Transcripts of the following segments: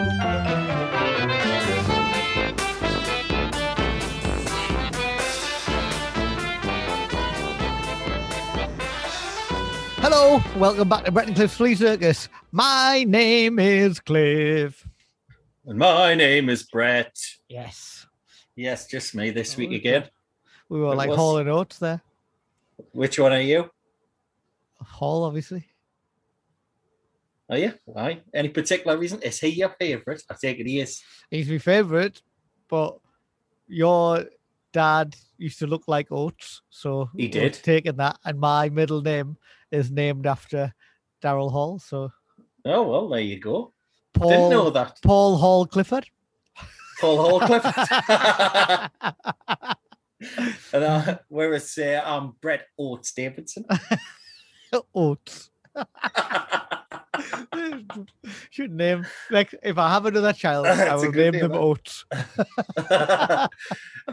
Hello, welcome back to Brett and Cliff's Flea Circus. My name is Cliff. And my name is Brett. Yes. Yes, just me this oh, week Oh, again. We were It like was- Hall and Oates there. Which one are you? Hall, obviously. Are you? Right. Any particular reason? Is he your favourite? I take it he is. He's my favourite, but your dad used to look like Oates, so He did. taking that, and my middle name is named after Daryl Hall. So Oh well, there you go. Paul, Didn't know that. Paul Hall Clifford. Paul Hall Clifford. and uh, whereas uh, I'm Brett Oates Davidson. Oates. Should name like if I have another child, I will good name them name, Oates. I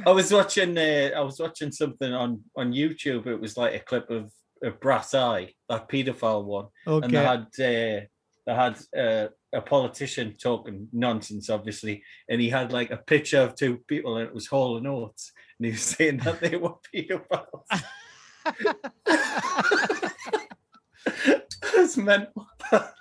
was watching. Uh, I was watching something on on YouTube. It was like a clip of, of Brass Eye, that paedophile one, okay. and they had uh, they had uh, a politician talking nonsense, obviously, and he had like a picture of two people, and it was Hall and Oates, and he was saying that they were paedophiles. That's mental.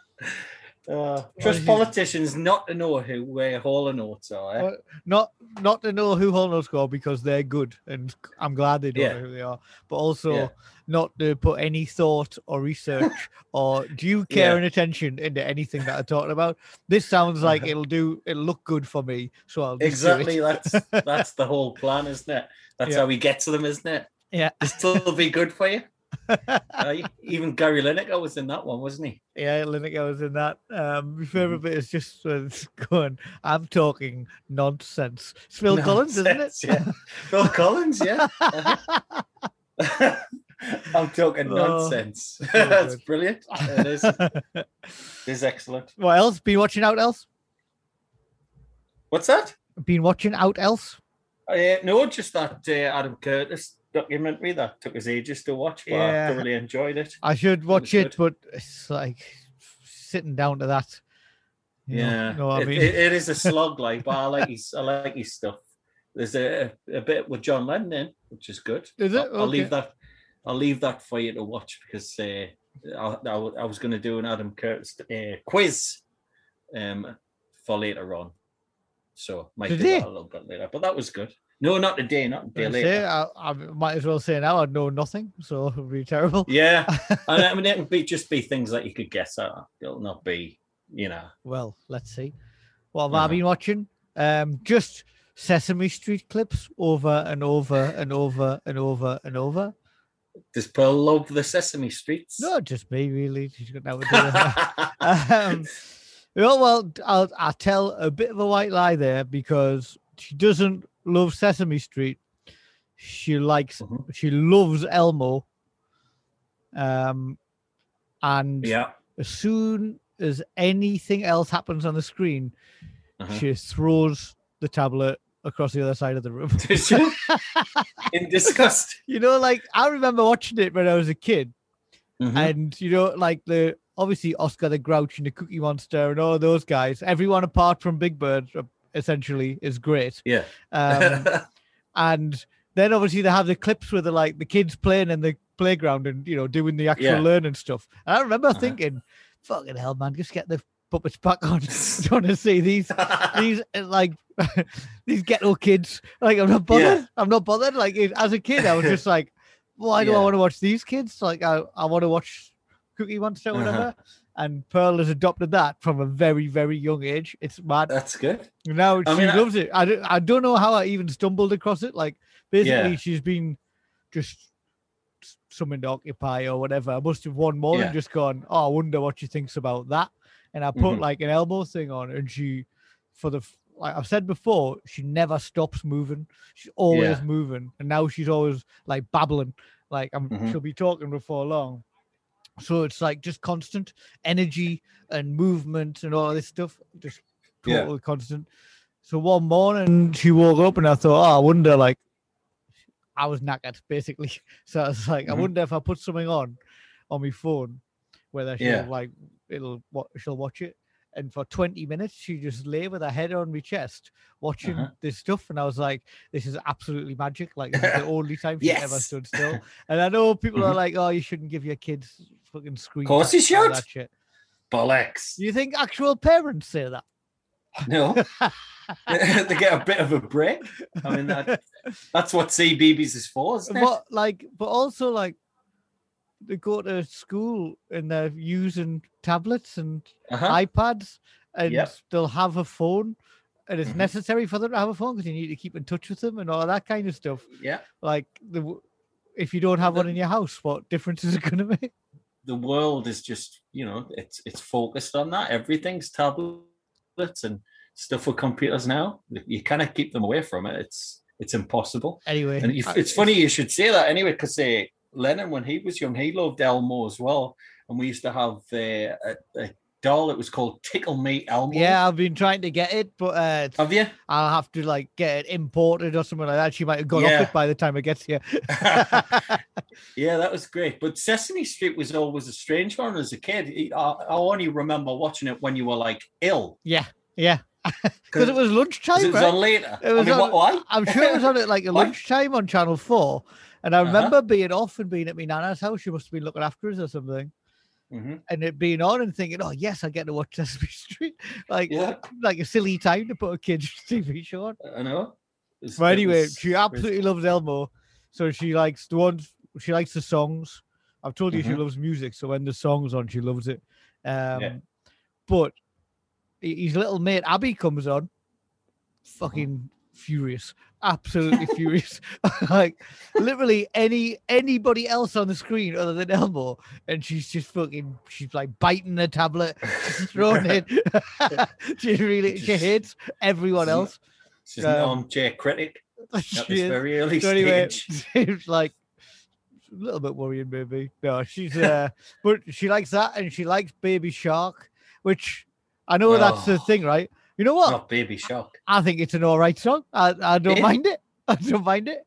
Uh, trust politicians not to know who uh, Hall and Oates are. eh? Well, not not to know who Hall knows score because they're good, and I'm glad they don't Yeah. know who they are. But also Yeah. not to put any thought or research or due care Yeah. and attention into anything that I'm talking about. This sounds like it'll do it'll look good for me, so I'll Exactly. That's that's the whole plan, isn't it? That's how we get to them, isn't it? Yeah. It'll be good for you. Uh, even Gary Lineker was in that one, wasn't he? Yeah, Lineker was in that. Um, my favorite Mm-hmm. bit is just when it's going. I'm talking nonsense. It's Phil Collins, isn't it? Yeah. Phil Collins, yeah. Uh-huh. I'm talking Oh, nonsense. so That's brilliant. It is. It is excellent. what else? Been watching out else? What's that? Been watching out else? Uh, no, just that uh, Adam Curtis documentary that took us ages to watch, but Yeah. I thoroughly enjoyed it. I should watch was it, but it's like sitting down to that. know- Yeah, know what I mean? it- it is a slog, like, but I like his, I like his stuff. There's a, a bit with John Lennon in, which is good. Is it? I'll, I'll leave that. I'll leave that for you to watch because uh, I, I, I was going to do an Adam Curtis uh, quiz, um, for later on. So might do that a little bit later. But that was good. No, not today. Not a day I later. say, I, I might as well say now I know nothing, so it would be terrible. Yeah, and I mean it would be just be things that you could guess at. It'll not be, you know. Well, let's see. What have I Uh-huh. been watching? Um, just Sesame Street clips over and over and over and over and over. Does Pearl love the Sesame Streets? No, just me really. She's got to do um, well, well, I'll, I'll tell a bit of a white lie there because she doesn't love Sesame Street. She likes, Mhm. she loves Elmo. Um, and yeah. as soon as anything else happens on the screen, Uh-huh. she throws the tablet across the other side of the room. In disgust. you know, like I remember watching it when I was a kid, Mhm. and you know, like the obviously Oscar the Grouch and the Cookie Monster and all those guys, everyone apart from Big Bird essentially is great. Yeah. Um, and then obviously they have the clips where they're like the kids playing in the playground and you know doing the actual Yeah. learning stuff. And I remember Uh-huh. thinking, fucking hell, man, just get the puppets back on. I want to see these these like these ghetto kids. Like I'm not bothered. Yeah. I'm not bothered. Like as a kid, I was just like, why do I want to watch these kids? Like I, I want to watch Cookie Monster or Uh-huh. whatever. And Pearl has adopted that from a very very young age. It's mad. That's good. Now I she mean, I- loves it. I don't, I don't know how I even stumbled across it. Like basically, Yeah. she's been just something to occupy or whatever. I must have one more Yeah. just gone, oh, I wonder what she thinks about that. And I put Mhm. like an Elmo thing on, and she, for the like I've said before, she never stops moving. She's always Yeah. moving, and now she's always like babbling. Like I'm, Mhm. she'll be talking before long. So it's like just constant energy and movement and all this stuff, just Yeah. totally constant. So one morning she woke up and I thought, oh, I wonder, like, I was knackered basically. So I was like, I Mhm. wonder if I put something on on my phone, whether she'll Yeah. like it'll what she'll watch it. And for 20 minutes, she just lay with her head on my chest watching Uh-huh. this stuff. And I was like, this is absolutely magic. Like, this is the only time she's ever stood still. And I know people are Mhm. like, oh, you shouldn't give your kids fucking screen. Course you should. That shit. Bollocks. You think actual parents say that? No. they get a bit of a break. I mean, that, that's what CBeebies is for, isn't it? but like, but also like, they go to school and they're using tablets and Uh-huh. iPads, and Yep. they'll have a phone, and it's Mhm. necessary for them to have a phone because you need to keep in touch with them and all that kind of stuff. Yeah. Like the, if you don't have one in your house, what difference is it going to make? The world is just, you know, it's it's focused on that. Everything's tablets and stuff with computers now. You cannot keep them away from it. It's it's impossible. Anyway, And you, I- it's funny you should say that anyway, because uh, Lennon, when he was young, he loved Elmo as well. And we used to have uh, a, a doll that was called Tickle Me Elmo. Yeah, I've been trying to get it, but uh, Have you? I'll have to like get it imported or something like that. She might have gone Yeah. off it by the time it gets here. yeah, that was great. But Sesame Street was always a strange one as a kid. I, I only remember watching it when you were like ill. yeah, yeah, because it was lunchtime. it was right? on later. It was I mean, on- what, why? I'm sure it was on at like lunchtime on Channel Four, and I Uh-huh. remember being off and being at my nana's house. She must have been looking after us or something, Mhm. and it being on and thinking, "Oh yes, I get to watch Sesame Street." Like, Yeah, like a silly time to put a kids TV show on. I know. It was- But anyway, was she absolutely loves Elmo. So she likes the ones. She likes the songs. I've told you she Mhm. loves music. So when the song's on, she loves it. Um, Yeah. But his little mate Abby comes on, Uh-huh. fucking furious, absolutely furious. like literally any anybody else on the screen other than Elmo, and she's just fucking. She's like biting the tablet, she's throwing it. she really she hates everyone else. She's an um, armchair critic at this very early So anyway, stage. it's like a little bit worrying, maybe. No, she's uh, but she likes that, and she likes Baby Shark, which I know that's the Oh. thing, right? You know what? Not baby shock. I think it's an all right song. I, I don't mind it. I don't mind it.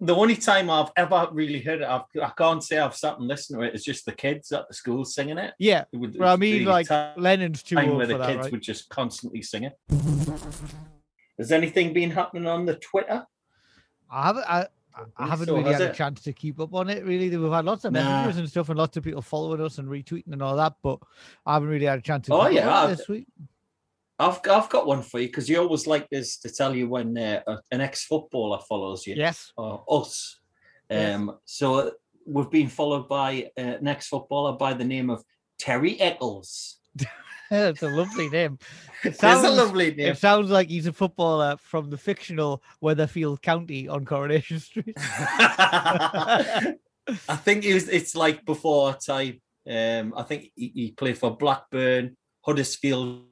The only time I've ever really heard it, I've, I can't say I've sat and listened to it. It's just the kids at the school singing it. Yeah, It would- but I mean, like time Lennon's too where old the for that, kids right? would just constantly sing it. Has anything been happening on the Twitter? I haven't. I, I- haven't so, really had a chance to keep up on it. Really, we've had lots of Nah. messages and stuff, and lots of people following us and retweeting and all that. But I haven't really had a chance to. Oh, yeah, it this week. I've I've got one for you because you always like this to tell you when uh, an ex-footballer follows you Yes. or us. Yes. Um, so uh, we've been followed by uh, an ex-footballer by the name of Terry Eccles. That's a lovely name. It It's a sounds- lovely name. It sounds like he's a footballer from the fictional Weatherfield County on Coronation Street. I think it was, it's like before our time. Um, I think he, he played for Blackburn, Huddersfield,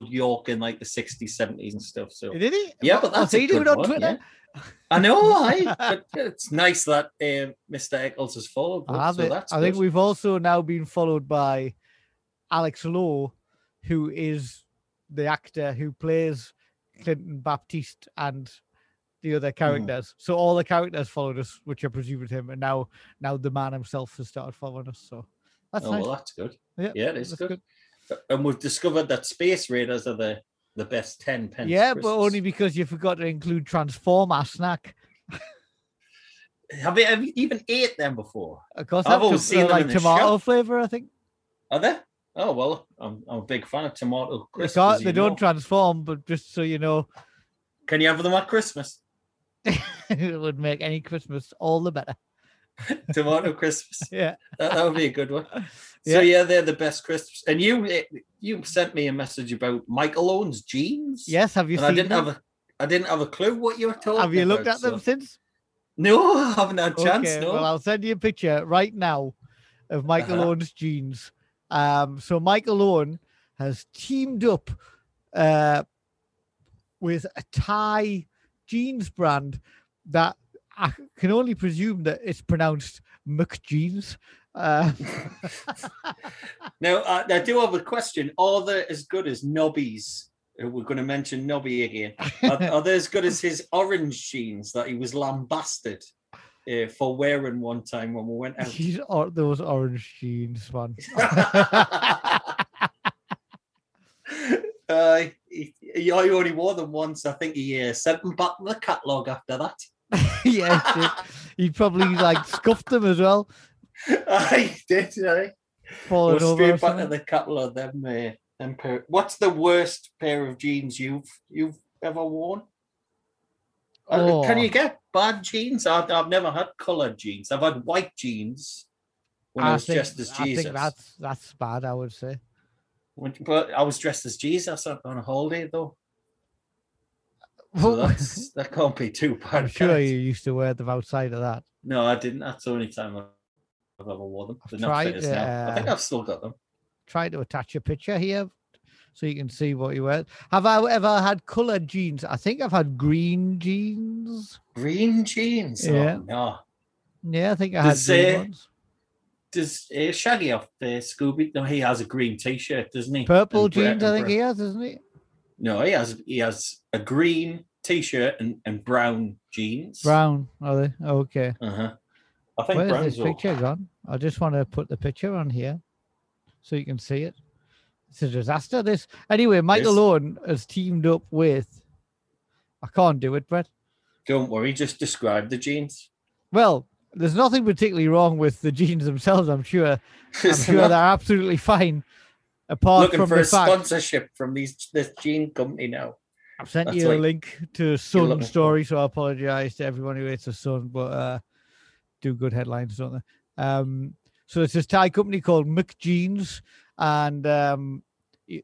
York in like the 60s, 70s and stuff. So Did he? yeah, but that's a he doing good on one, Twitter? yeah. I know, I. But it's nice that um, Mr. Eccles has followed. I have so I think we've also now been followed by Alex Lowe, who is the actor who plays Clinton Baptiste and the Hmm. other characters. So all the characters followed us, which I presume with him, and now now the man himself has started following us. So that's Oh, nice. well, that's good. yeah, Yeah, it is that's good. And we've discovered that Space Raiders are the, the best 10 pence. Yeah, but only because you forgot to include Transformer snack. Have you, have you even ate them before? Of course, I've that's always seen them like the tomato flavor, I think. Are they? Oh well, I'm, I'm a big fan of tomato They, crisps. can't, they don't know. transform, but just so you know, Can you have them at Christmas? it would make any Christmas all the better. Tomato crisps. Yeah. That, that would be a good one. Yeah. So yeah, they're the best crisps. And you eh, you sent me a message about Michael Owen's jeans. Yes, have you I didn't them? have a I didn't have a clue what you were talking. have you looked about, at them since? No, I haven't had a chance. Okay, no. well, I'll send you a picture right now of Michael Uh-huh. Owen's jeans. Um, so Michael Owen has teamed up uh, with a Thai jeans brand that I can only presume that it's pronounced McJeans. Uh, Now, I, I do have a question. Are they as good as Nobby's? Uh, We're going to mention Nobby again. Are, are they as good as his orange jeans that he was lambasted uh, for wearing one time when we went out? He's or those orange jeans, man. uh, he, he only wore them once. I think he uh, sent them back to the catalogue after that. yeah, he probably like scuffed them as well, I did. I falling Go over. back something. the catalogue. Them, uh, them pair. What's the worst pair of jeans you've you've ever worn? Uh, Can Oh. you get bad jeans? I've, I've never had coloured jeans. I've had white jeans when I, was think, dressed as I Jesus. think that's that's bad. I would say. When- But I was dressed as Jesus on a holiday though. So that's, that can't be too bad. I'm sure you used to wear them outside of that. No, I didn't. That's the only time I've ever worn them. I've They're tried, fit as now. I think uh, I've still got them. Try to attach a picture here so you can see what you wear. Have I ever had coloured jeans? I think I've had green jeans. Green jeans. Yeah. Oh, no. Yeah, I think I had Does, green uh, ones. Does uh, Shaggy off uh, Scooby? No, he has a green T-shirt, doesn't he? Purple And jeans, I think he has, doesn't he? No, he has. He has a green T-shirt and, and brown jeans. Brown, are they? Okay. Uh huh. I think Where's brown's this picture gone? I just want to put the picture on here so you can see it. It's a disaster. This anyway. Michael is. Owen has teamed up with. I can't do it, Brett. Don't worry. Just describe the jeans. Well, there's nothing particularly wrong with the jeans themselves. I'm sure. I'm sure they're absolutely fine. Apart Looking from for the a fact, sponsorship from these this gene company now. I've sent that's you a like- link to looking Sun story, so I apologize to everyone who hates the Sun, but uh, do good headlines, don't they? Um, so it's this Thai company called McJeans, and um,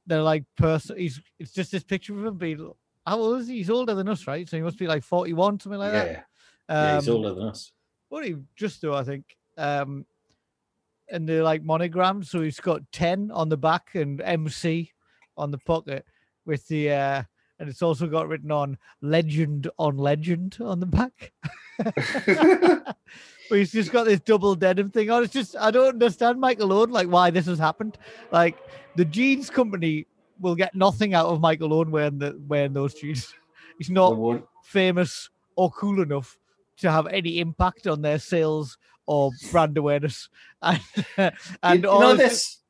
they're like person. He's it's just this picture of him being. How old is he? He's older than us, right? So he must be like 41, something like yeah, that. yeah, he's Um, older than us. What he just do, I think. Um, and they're like monogrammed, so he's got 10 on the back and MC on the pocket with the uh and it's also got written on legend on legend on the back. but he's just got this double denim thing on. It's just I don't understand Michael Owen, like why this has happened. Like the jeans company will get nothing out of Michael Owen wearing the wearing those jeans. He's not famous or cool enough to have any impact on their sales or brand awareness. And, and you, know this-.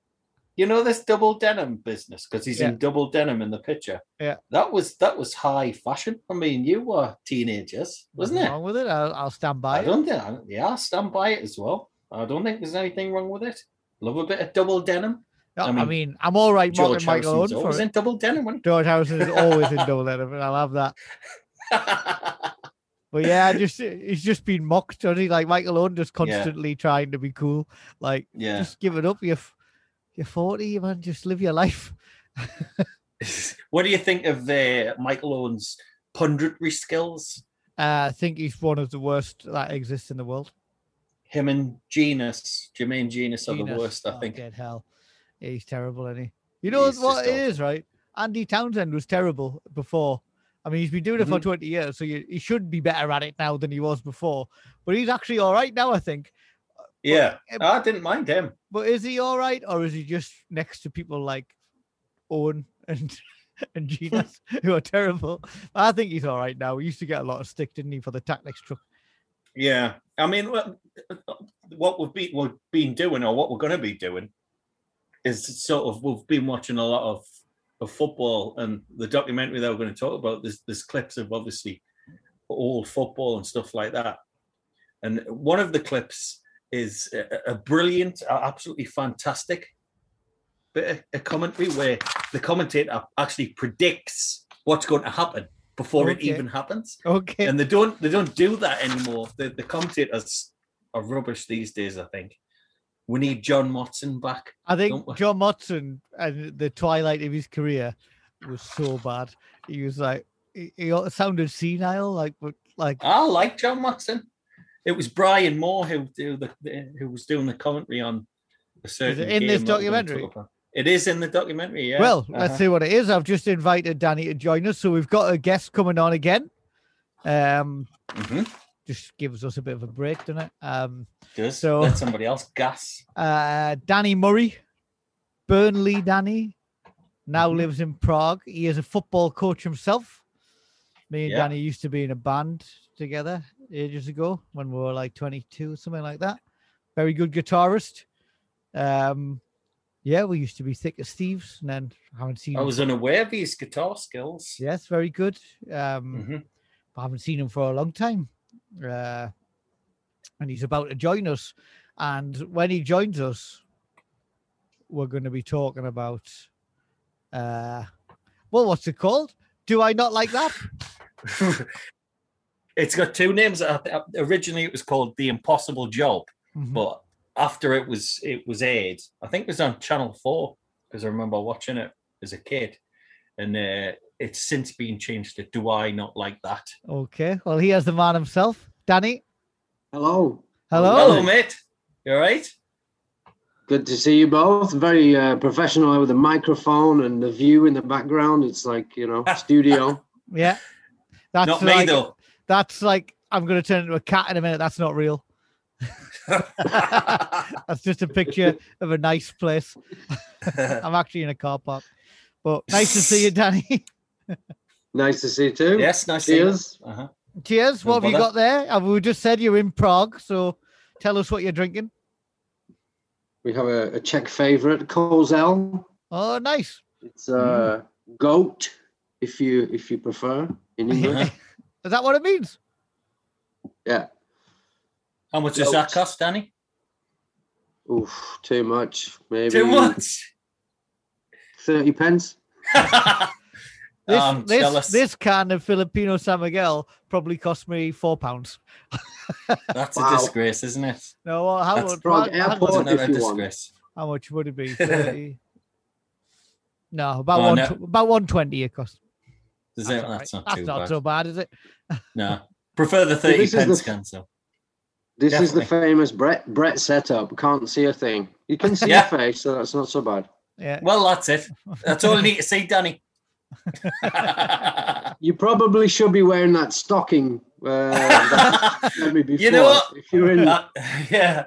You know this double denim business because he's Yeah. in double denim in the picture. Yeah. that was that was high fashion. I mean, you were teenagers, wasn't nothing it? wrong with it. I'll, I'll stand by I it. don't think. I- Yeah, I stand by it as well. I don't think there's anything wrong with it. Love a bit of double denim. No, I I mean, mean, I'm all right mocking George Michael Owen for in double denim. George Harrison is always in double denim, and I love that. But yeah, just he's just been mocked, doesn't he? Like Michael Owen just constantly trying to be cool. Like, yeah. just give it up. You're you're 40, man. Just live your life. what do you think of uh, Michael Owen's punditry skills? Uh, I think he's one of the worst that exists in the world. Him and Jenas, Jermaine Jenas, are the worst. I Oh, think. Get hell. Yeah, he's terrible, isn't he? You know He's what it is, right? Andy Townsend was terrible before. I mean, he's been doing it for Mhm. 20 years, so you, he should be better at it now than he was before. But he's actually all right now, I think. Yeah, uh, I didn't mind him. But is he all right, or is he just next to people like Owen and and Genius who are terrible? I think he's all right now. He used to get a lot of stick, didn't he, for the tactics truck? Yeah, I mean, what, what we've been we've been doing, or what we're going to be doing, is sort of we've been watching a lot of of football, and the documentary that we're going to talk about. There's there's clips of obviously old football and stuff like that, and one of the clips is a, a brilliant, absolutely fantastic bit of a commentary where the commentator actually predicts what's going to happen before it even happens, Okay. and they don't they don't do that anymore. The the commentators are rubbish these days. I think we need John Motson back. I think? John Motson and the twilight of his career was so bad. He was like he, he sounded senile, like but like I like John Motson. It was Brian Moore who do the who was doing the commentary on a certain. in this documentary? It is in the documentary. Yeah. well, let's Uh-huh. see what it is. I've just invited Danny to join us, so we've got a guest coming on again. Um, Mhm. Just gives us a bit of a break, doesn't it? Um, Does So- let somebody else gas. uh, Danny Murray, Burnley Danny, now Mhm. lives in Prague. He is a football coach himself. Me and Yeah. Danny used to be in a band together ages ago when we were like 22 or something like that. Very good guitarist. Um, yeah, we used to be thick as thieves, and then haven't seen. I was unaware of his guitar skills. Yes, very good. Um, Mhm. I haven't seen him for a long time. Uh, and he's about to join us. And when he joins us, we're going to be talking about, uh, well, what's it called? Do I not like that? it's got two names. Originally, it was called The Impossible Job, Mhm. but after it was it was aired, I think it was on Channel Four because I remember watching it as a kid, and uh, it's since been changed to Do I Not Like That? Okay. Well, he has the man himself, Danny. Hello. Hello. Hello, mate. You all right? Good to see you both. Very uh, professional with a microphone and the view in the background. It's like, you know, studio. Yeah. That's Not me like, though. That's like, I'm going to turn into a cat in a minute. That's not real. That's just a picture of a nice place. I'm actually in a car park. But nice to see you, Danny. Nice to see you too. yes, nice. to see you. Cheers. Uh-huh. Cheers. No What have you got there? Uh, We just said you're in Prague, so tell us what you're drinking. We have a, a Czech favorite, Kozel. Oh, nice. It's uh, goat, if you if you prefer in English. Is that what it means? yeah. How much does that cost, Danny? Oof, too much. Maybe Too much. Thirty pence. This I'm this, jealous. this can of Filipino San Miguel probably cost me four pounds. That's Wow. a disgrace, isn't it? No, well, how That's much? Prague how- how much- Isn't a if you want. disgrace? How much would it be? 30? no, about Oh, one no. tw- about one twenty it cost. Is That's, it? all right. That's not That's too not bad. so bad, is it? No. Prefer the 30 this is the pence f- can, so. This is the famous Brett Brett setup. Can't see a thing. You can see Yeah. your face, so that's not so bad. Yeah. Well, that's it. That's all I need to see, Danny. You probably should be wearing that stocking. Uh, that you me before. You know what? If you're in, Uh, yeah.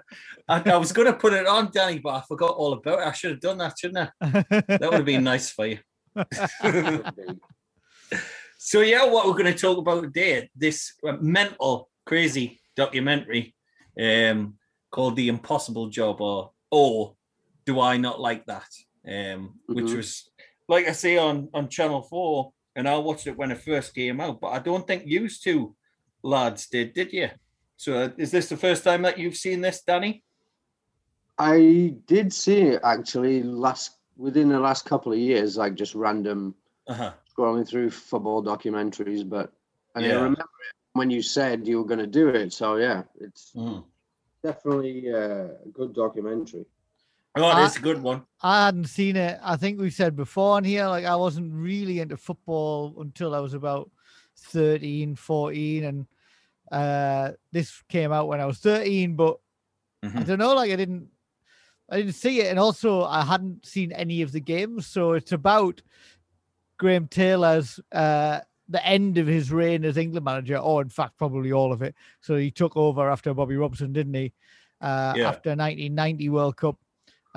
I, I was going to put it on, Danny, but I forgot all about it. I should have done that, shouldn't I? That would have been nice for you. So, yeah, what we're going to talk about today, this uh, mental, crazy documentary um, called The Impossible Job, or, or Do I Not Like That? Um, Which Mhm. was, like I say, on, on Channel 4, and I watched it when it first came out, but I don't think you two lads did, did you? So, uh, is this the first time that you've seen this, Danny? I did see it actually last within the last couple of years, like just random Uh-huh. scrolling through football documentaries. But and I remember it when you said you were going to do it. So yeah, it's Mm. definitely uh, a good documentary. Oh, it is a good one. I hadn't seen it. I think we've said before on here, like I wasn't really into football until I was about 13, 14. And uh this came out when I was 13, but I Mhm. don't know, like I didn't I didn't see it. And also I hadn't seen any of the games. So it's about Graham Taylor's uh the end of his reign as England manager, or in fact, probably all of it. So he took over after Bobby Robson, didn't he? Uh, Yeah. After 1990 World Cup,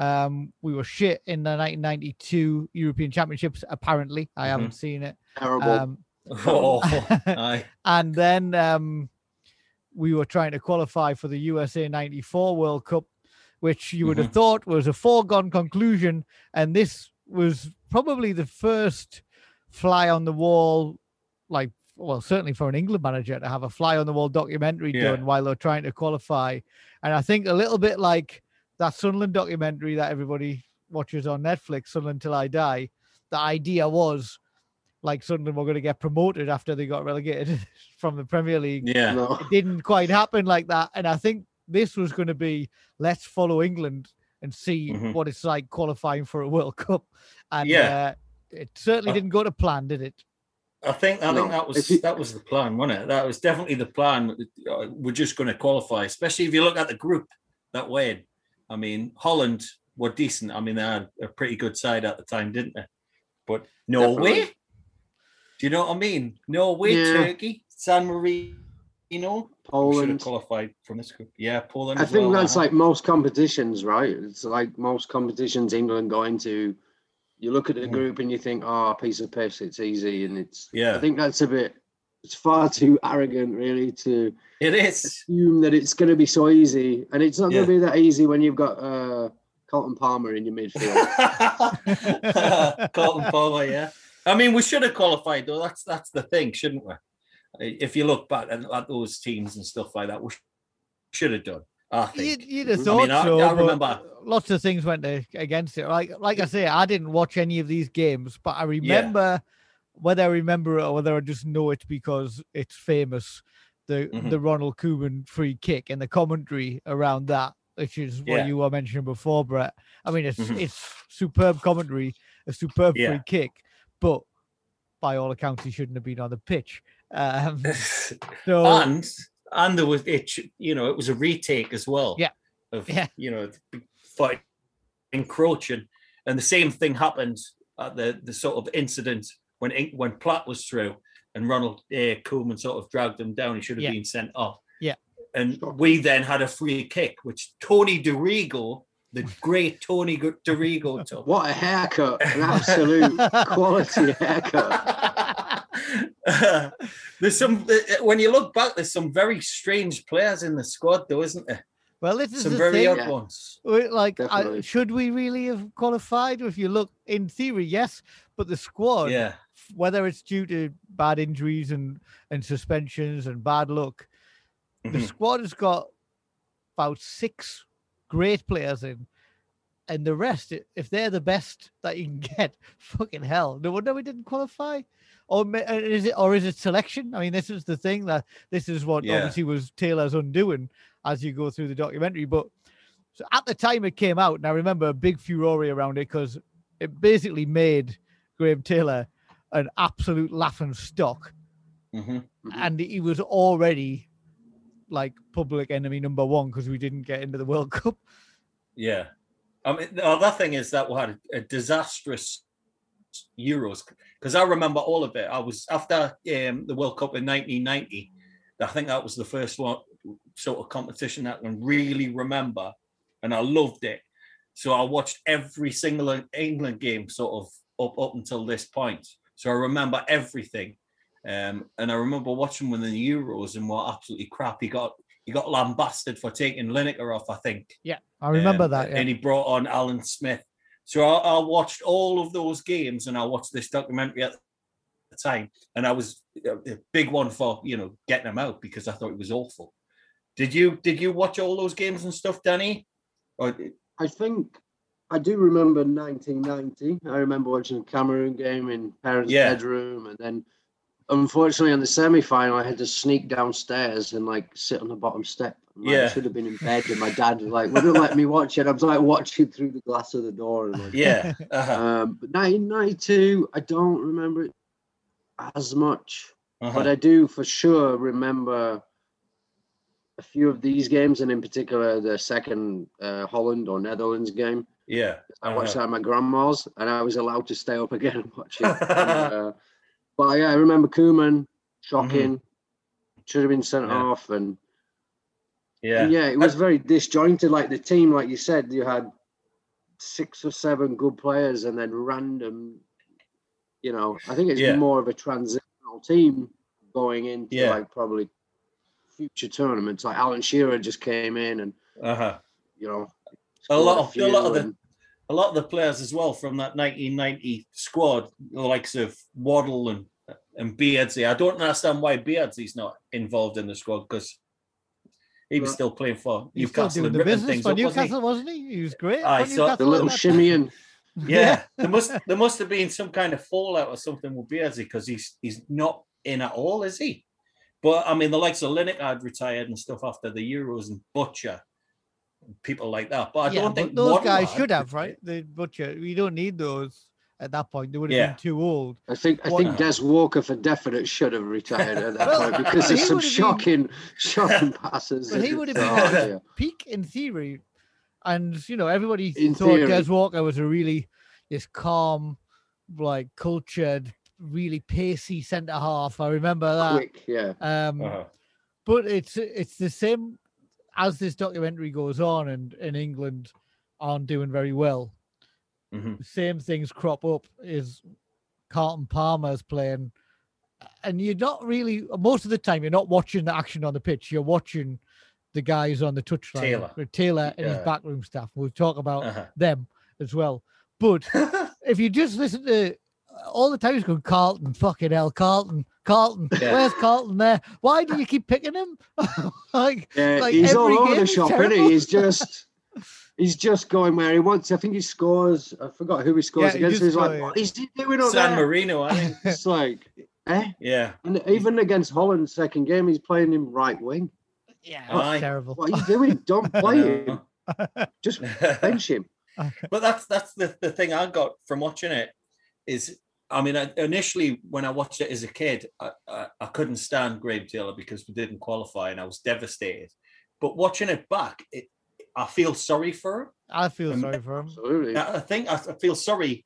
um, we were shit in the 1992 European Championships. Apparently, I Mhm. haven't seen it. Terrible. Um, Oh, and then um, we were trying to qualify for the USA 94 World Cup, which you would have thought was a foregone conclusion. And this was probably the first fly on the wall, like, well, certainly for an England manager to have a fly on the wall documentary Yeah. done while they're trying to qualify. And I think a little bit like that Sunderland documentary that everybody watches on Netflix, Sunderland Till I Die, the idea was like Sunderland were going to get promoted after they got relegated from the Premier League. Yeah. No. It didn't quite happen like that. And I think this was going to be let's follow England and see Mhm. what it's like qualifying for a World Cup. And Yeah. uh, it certainly Uh, didn't go to plan, did it? I think I No, think that was that was the plan, wasn't it? That was definitely the plan. Uh, We're just going to qualify, especially if you look at the group that way. I mean, Holland were decent. I mean, they had a pretty good side at the time, didn't they? But Norway, Definitely. do you know what I mean? Norway, Yeah. Turkey, San Marino, we should have Poland. qualified from this group. Yeah, Poland. I think well, that's uh-huh. like most competitions, right? It's like most competitions England go into. You look at the Mhm. group and you think, "Oh, piece of piss, it's easy," and it's. Yeah. I think that's a bit. It's far too arrogant, really, to it is. assume that it's going to be so easy, and it's not Yeah. going to be that easy when you've got uh, Carlton Palmer in your midfield. Carlton Palmer, yeah. I mean, we should have qualified though. That's that's the thing, shouldn't we? If you look back at, at those teams and stuff like that, we should have done. I You'd, think. you'd have I mean, I- so. I remember- lots of things went against it. Like, like I say, I didn't watch any of these games, but I remember whether I remember it or whether I just know it because it's famous. The Mhm. the Ronald Koeman free kick and the commentary around that, which is what Yeah. you were mentioning before, Brett. I mean, it's Mhm. it's superb commentary, a superb Yeah. free kick, but by all accounts, he shouldn't have been on the pitch. Um, so and and there was it. You know, it was a retake as well. Yeah. Of Yeah. you know, fight encroaching, and the same thing happened at the the sort of incident when Eng- when Platt was through and Ronald uh, Koeman sort of dragged him down. He should have Yeah. been sent off. Yeah. And we then had a free kick, which Tony Dorigo, the great Tony Gu- Dorigo, took. what a haircut! An absolute quality haircut. there's some uh, when you look back, there's some very strange players in the squad, though, isn't there? well, this is Some the very thing. odd Yeah. ones. We- Like, I, should we really have qualified? If you look in theory, yes, but the squad, Yeah, whether it's due to bad injuries and and suspensions and bad luck, the Mhm. squad has got about six great players in, and the rest, if they're the best that you can get, fucking hell, no wonder we didn't qualify. Or uh, is it or is it selection? I mean, this is the thing that this is what Yeah. obviously was Taylor's undoing as you go through the documentary. But so at the time it came out, and I remember a big furore around it because it basically made Graham Taylor an absolute laughing stock, Mhm. and he was already like public enemy number one because we didn't get into the World Cup. yeah. I mean, the other thing is that we had a disastrous Euros because I remember all of it. I was after um, the World Cup in 1990. I think that was the first one sort of competition that I can really remember, and I loved it. So I watched every single England game sort of up up until this point. So I remember everything, um, and I remember watching when the Euros and what absolutely crap he got. He got lambasted for taking Lineker off, I think. Yeah, I remember Um, that. Yeah. And he brought on Alan Smith. So I, I watched all of those games and I watched this documentary at the time. And I was a a big one for, you know, getting him out because I thought it was awful. Did you did you watch all those games and stuff, Danny? Or I think I do remember 1990. I remember watching a Cameroon game in parents' Yeah. bedroom, and then unfortunately on the semi-final, I had to sneak downstairs and like sit on the bottom step. Like, I should have been in bed, and my dad was like, wouldn't let me watch it. I was like watching through the glass of the door. And, like, yeah. Uh-huh. um, but 1992, I don't remember it as much, uh-huh. but I do for sure remember a few of these games, and in particular the second uh, Holland or Netherlands game. Yeah. I watched that at my grandma's, and I was allowed to stay up again and watch it. uh, but yeah, I remember Koeman shocking, should have been sent Mm-hmm. Yeah. off, and Yeah. and yeah, it was very disjointed. Like the team, like you said, you had six or seven good players, and then random. You know, I think it's Yeah. more of a transitional team going into Yeah. like probably future tournaments. Like Alan Shearer just came in, and Uh-huh. you know, A lot of- a lot of the- a lot of the players as well from that 1990 squad, the likes of Waddle and and Beardsley. I don't understand why Beardsley's not involved in the squad because He was Right. still playing for He's still Newcastle doing and the ripping business things for up, wasn't he? Newcastle, wasn't he? He was great. I saw The little shimmy and. Yeah, there must there must have been some kind of fallout or something with Bearsy because he's he's not in at all, is he? But I mean, the likes of Lineker had retired and stuff after the Euros and Butcher, people like that. But I yeah, don't but think those Waddle guys had should have, right? The butcher. We don't need those at that point. They would have Yeah. been too old. I think I What- think Des Walker for definite should have retired at that Well, point because he there's some would have been- shocking, shocking passes. But he would have oh, been dear. peak in theory, and you know everybody In thought theory. Des Walker was a really this calm, like cultured, really pacey centre half. I remember that. quick, yeah. Um, Uh-huh. but it's it's the same as this documentary goes on, and in England aren't doing very well. Mhm. The same things crop up. Is Carlton Palmer's playing, and you're not really most of the time you're not watching the action on the pitch. You're watching the guys on the touchline, Taylor. uh, Taylor and his backroom staff. We'll talk about Uh-huh. them as well. But if you just listen to all the time he's going Carlton, fucking hell, Carlton, Carlton, Yeah. where's Carlton there? Why do you keep picking him? like, Yeah, like he's all over the shop, isn't he? He's just he's just going where he wants. I think he scores. I forgot who he scores Yeah, against. just He's like, scored. what is he doing up San there? Marino, I think. It's like, eh? Yeah. And even against Holland's second game, he's playing him right wing. yeah, Aye. it's terrible. What are you doing? Don't play him. Just bench him. but that's that's the, the thing I got from watching it is I mean I, initially when I watched it as a kid I, I, I couldn't stand Graham Taylor because we didn't qualify and I was devastated but watching it back it I feel sorry for him I feel Um, sorry for him. Absolutely. I I think I I feel sorry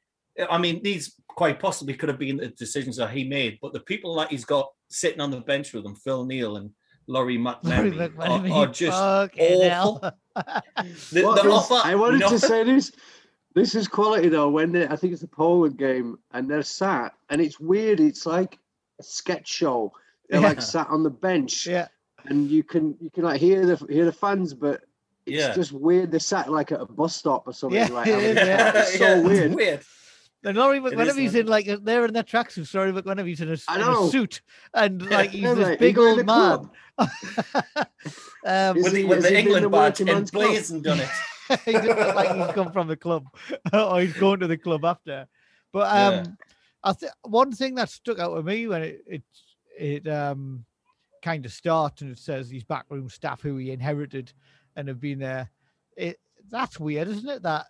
I mean these quite possibly could have been the decisions that he made but the people that he's got sitting on the bench with him Phil Neal and Laurie Sorry, McMenemy are, are just awful. the, What the offer I wanted no- to say this. This is quality though. When they, I think it's a Poland game, and they're sat, and it's weird. It's like a sketch show. They're like sat on the bench, yeah, and you can you can like hear the hear the fans, but it's Yeah. just weird. They sat like at a bus stop or something. Yeah, like it having is, a yeah. It's so Yeah, weird. weird. and Laurie It is McMenemy's like- in like they're in their tracksuit. Sorry, McMenemy's in a, I in a suit, and like he's Yeah, this mate, big you old man. um, Is with, the, he- with the England the badge working man's club? emblazoned on it. He doesn't look like he's come from the club or he's going to the club after. But um, Yeah. I think one thing that stuck out to me when it it, it um kind of starts and it says these backroom staff who he inherited and have been there. It that's weird, isn't it? That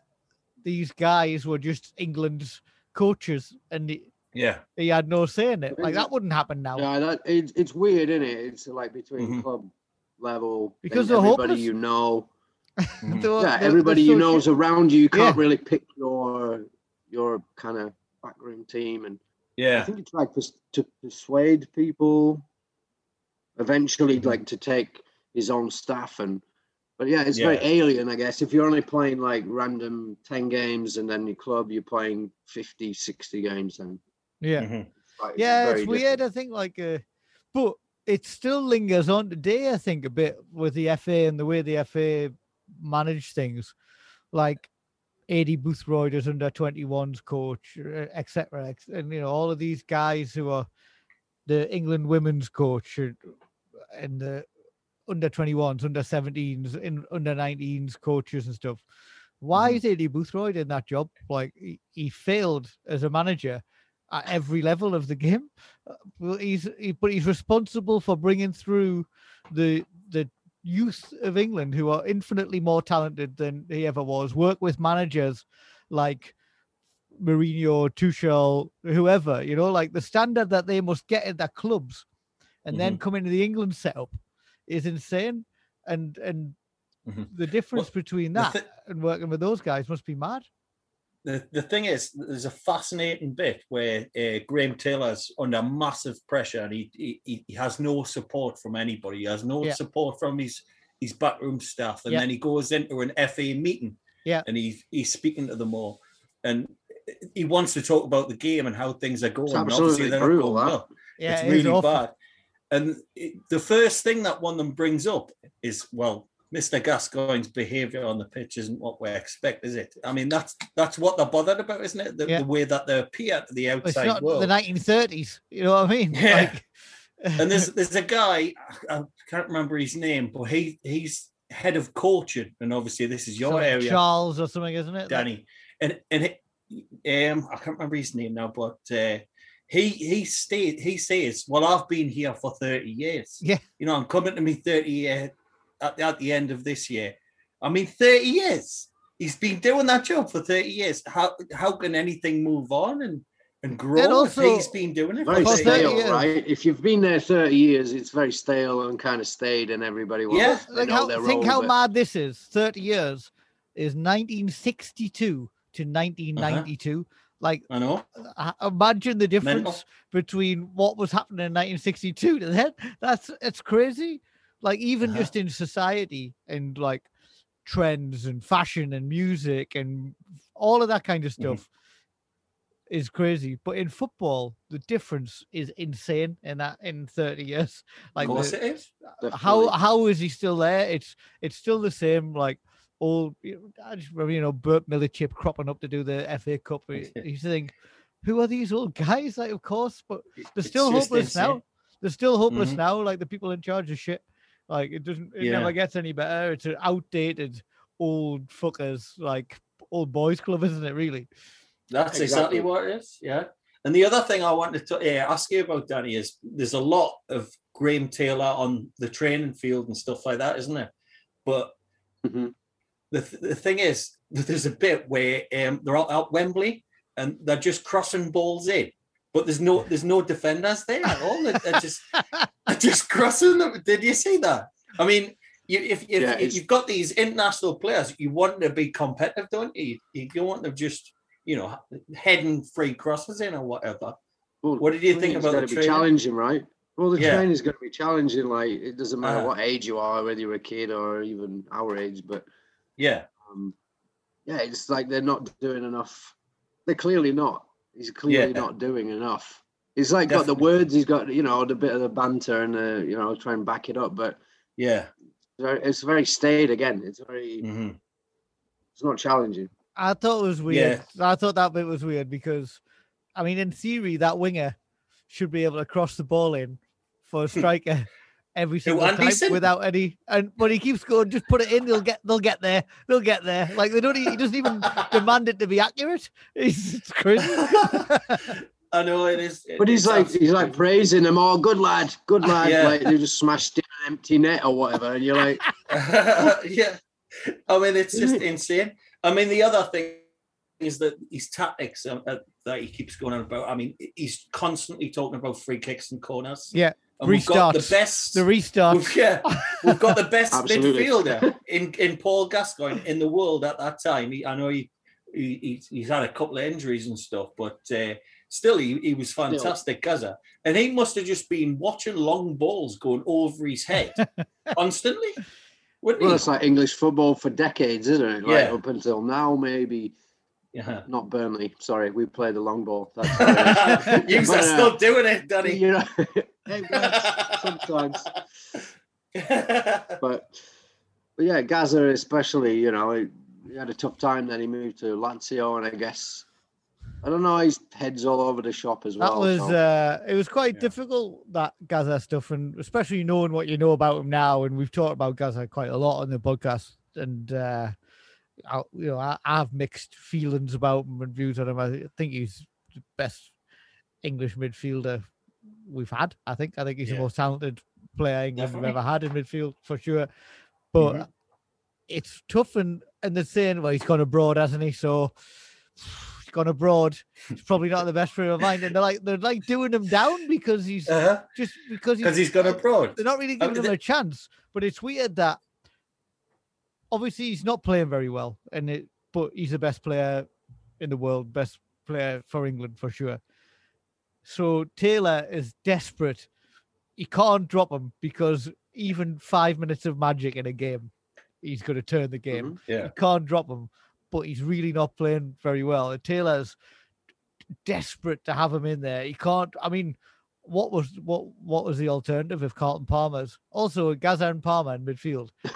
these guys were just England's coaches and he, Yeah, he had no say in it. Like that wouldn't happen now. Yeah, that it's it's weird, isn't it? It's like between Mhm. club level Because then they're everybody hopeless. you know. Mhm. They're- yeah, they're- they're everybody you so know is around you. You can't Yeah. really pick your your kind of backroom team, and yeah, I think he tried pers- to persuade people. Eventually, Mhm. like to take his own staff, and but yeah, it's Yeah. very alien, I guess. If you're only playing like random ten games, and then your club you're playing 50, 60 games, then Yeah. Mhm. like, yeah, very it's weird. different. I think like, uh, but it still lingers on today. I think a bit with the FA and the way the FA manage things, like Aidy Boothroyd as under 21s coach, etc. And you know all of these guys who are the England women's coach uh, and the under 21s, under 17s, in under 19s coaches and stuff. Why Mhm. is Aidy Boothroyd in that job? Like he, he failed as a manager at every level of the game. Uh, he's he, but he's responsible for bringing through the youth of England who are infinitely more talented than he ever was. Work with managers like Mourinho, Tuchel, whoever. You know, like the standard that they must get in their clubs, and then come into the England setup is insane. And and Mhm. the difference between that thi- and working with those guys must be mad. The, the thing is, there's a fascinating bit where uh, Graham Taylor's under massive pressure and he, he he has no support from anybody. He has no Yeah. support from his his backroom staff, and Yeah. then he goes into an FA meeting, Yeah. and he's he's speaking to them all, and he wants to talk about the game and how things are going. and obviously absolutely they're brutal, going well. Yeah, it's it is really awful. bad. And it, the first thing that one of them brings up is, well, Mr. Gascoigne's behaviour on the pitch isn't what we expect, is it? I mean, that's that's what they're bothered about, isn't it? The, Yeah. the way that they appear to the It's outside not world. the 1930s. You know what I mean? Yeah. Like, and there's there's a guy I can't remember his name, but he he's head of coaching, and obviously this is your Some area, Charles or something, isn't it? Danny. And and it, um, I can't remember his name now, but uh, he he stayed. He says, "Well, I've been here for thirty years. Yeah. you know, I'm coming to me thirty year at, at the end of this year. I mean, thirty years. He's been doing that job for thirty years. How how can anything move on and and grow And if also- he's been doing it Very for For 30 30 stale, years. right? If you've been there 30 years, it's very stale and kind of stayed, and everybody wants Yeah. they Like know how, their think role, how but- mad this is. 30 years is 1962 to 1992. Like, I know. uh, imagine the difference Mental. between what was happening in 1962 to then. That's it's crazy. Like even Uh-huh. just in society and like trends and fashion and music and all of that kind of Mhm. stuff is crazy. But in football, the difference is insane in that in 30 years. Like of course the- it is. how how is he still there? It's it's still the same like old. you know, I just remember you know Bert Millichip cropping up to do the FA Cup. You think, who are these old guys? Like of course, but they're still just hopeless now. They're still hopeless Mhm. now. Like the people in charge of shit. Like it doesn't. It Yeah. never gets any better. It's an outdated old fuckers like old boys club, isn't it? Really? That's exactly, Exactly. what it is. Yeah. And the other thing I wanted to yeah, ask you about, Danny, is there's a lot of Graham Taylor on the training field and stuff like that, isn't there? But Mhm. the, th- the thing is, there's a bit where um, they're out at Wembley and they're just crossing balls in, but there's no there's no defenders there at all. They're, just they're just crossing them. Did you see that? I mean, you, if, if, yeah, if you've got these international players, you want them to be competitive, don't you? You don't want them just you know heading free crosses in or whatever. Well, What did you think about the training? challenging, right? Well, the Yeah. training's going to be challenging. Like it doesn't matter Uh-huh. what age you are, whether you're a kid or even our age. But Yeah, um, yeah, it's like they're not doing enough. They're clearly not. He's clearly Yeah. not doing enough. He's like got the words. He's got you know the bit of the banter and the you know try and back it up. But yeah. it's very staid again. It's very. hmm It's not challenging. I thought it was weird. I thought that bit was weird because, I mean, in theory, that winger should be able to cross the ball in for a striker every single and time decent. without any. And but he keeps going, just put it in. They'll get. They'll get there. They'll get there. Like they don't. He doesn't even demand it to be accurate. It's, it's crazy. I know it is. But he's it's like he's like praising them all. Good lad, good lad. Yeah. Like they just smashed in an empty net or whatever, and you're like, yeah. I mean, it's just insane. I mean, the other thing is that his tactics uh, uh, that he keeps going on about. I mean, he's constantly talking about free kicks and corners. Yeah, and we've got the best. the restart. We've, yeah, we've got the best midfielder in, in Paul Gascoigne in the world at that time. He, I know he, he he's- he's had a couple of injuries and stuff, but uh, still he, he was fantastic, Gaza. And he must have just been watching long balls going over his head constantly, wouldn't well, he? it's like English football for decades, isn't it? Like Yeah. up until now, maybe Yeah. not Burnley. Sorry, we play the long ball. That's what you are But, uh, still doing it, Danny. you know, it works sometimes. But, but yeah, Gaza especially, you know, he, he had a tough time. Then he moved to Lazio, and I guess I don't know. His head's all over the shop as well. That well. was so- uh it was quite Yeah. difficult that Gaza stuff and especially knowing what you know about him now and we've talked about Gaza quite a lot on the podcast and uh I, you know I, I have mixed feelings about him and views on him. I think he's the best English midfielder we've had. I think I think he's Yeah. the most talented player England have ever had in midfield for sure. But Mhm. it's tough and and they're saying well he's gone abroad hasn't he so he's gone abroad he's probably not the best for of mind and they're like they're like doing him down because he's Uh-huh. just because Because he's gone abroad. they're not really Uh, giving him the- a chance but it's weird that obviously he's not playing very well and it but he's the best player in the world best player for England for sure so Taylor is desperate he can't drop him because even five minutes of magic in a game he's going to turn the game mm-hmm. Yeah. you can't drop him, but he's really not playing very well. And Taylor's desperate to have him in there. He can't. I mean, what was what what was the alternative if Carlton Palmer's also Gaza and Palmer in midfield?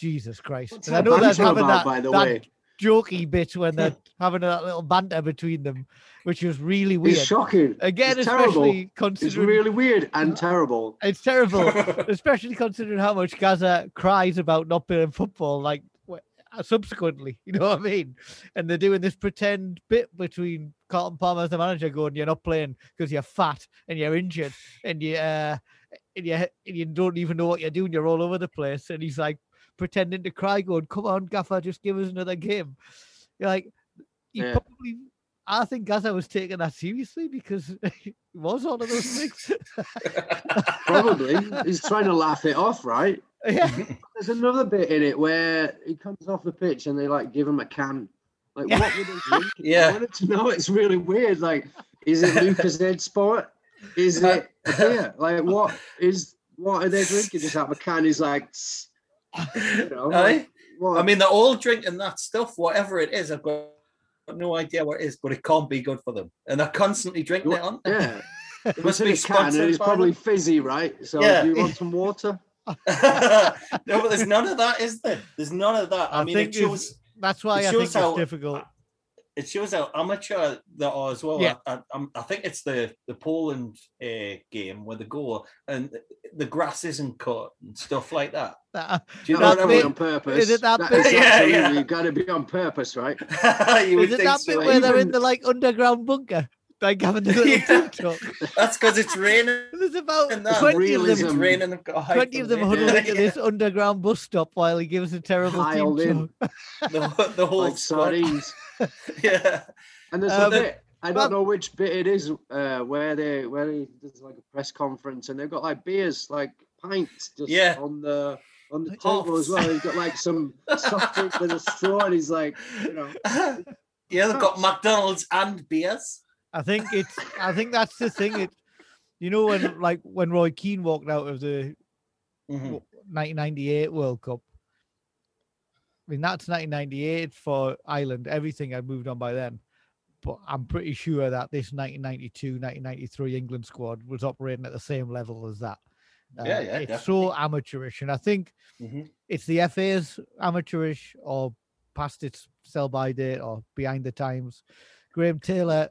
Jesus Christ! What's And I know that's having about, that, by the that way? jokey bit when they're having that little banter between them, which was really weird. It's shocking. Again, it's especially terrible. It's really weird and terrible. it's terrible, especially considering how much Gaza cries about not playing football. Like uh, subsequently, you know what I mean? And they're doing this pretend bit between Carlton Palmer as the manager, going, "You're not playing because you're fat and you're injured and you uh, and you and you don't even know what you're doing. You're all over the place." And he's like pretending to cry, going, "Come on, Gaffer, just give us another game." You're like, you Yeah. probably. I think Gaza was taking that seriously because he was one of those things. Probably. He's trying to laugh it off, right? yeah. There's another bit in it where he comes off the pitch and they like give him a can. Like, Yeah. what would they drink? I Yeah. wanted to know. It's really weird. Like, is it Lucozade Sport? Is it yeah? Like, what is what are they drinking? Just out of a can? He's like, "Tss," you know, eh? like, what? I mean, they're all drinking that stuff, whatever it is. I've got no idea what it is, but it can't be good for them. And they're constantly drinking it, aren't they? yeah. It must It's be a can and it's probably them. fizzy, right? So, Yeah. do you want some water? no, but there's none of that, is there? There's none of that. I, I mean, think it shows That's why It I think shows it's how- difficult. It shows how amateur they are as well. Yeah. I, I, I'm- think it's the the Poland uh, game where they go and the grass isn't cut and stuff like that. That- Do you That know was what I mean? on purpose. Is it that That bit? is Yeah, absolutely yeah. got to be on purpose, right? Is it that so. bit where they're in the like underground bunker, like having the little Yeah. talk? That's because it's raining. There's about And that twenty of them. realism. raining. and got Twenty of them huddled there. into this underground bus stop while he gives a terrible team Piled in. talk. the, the whole Like sardines. Yeah. And there's Um, a bit I don't know which bit it is uh, where they where he does like a press conference and they've got like beers like pints just Yeah. on the on the table as well. He's got like some soft drink with a straw and he's like, you know, yeah, they've got McDonald's and beers. I think it's. I think that's the thing. It, you know, when like when Roy Keane walked out of the Mhm. 1998 World Cup. I mean, that's 1998 for Ireland. Everything had moved on by then. But I'm pretty sure that this 1992 1993 England squad was operating at the same level as that. Uh, Yeah, yeah, It's so amateurish. And I think Mhm. it's the FA's amateurish or past its sell by date or behind the times. Graham Taylor,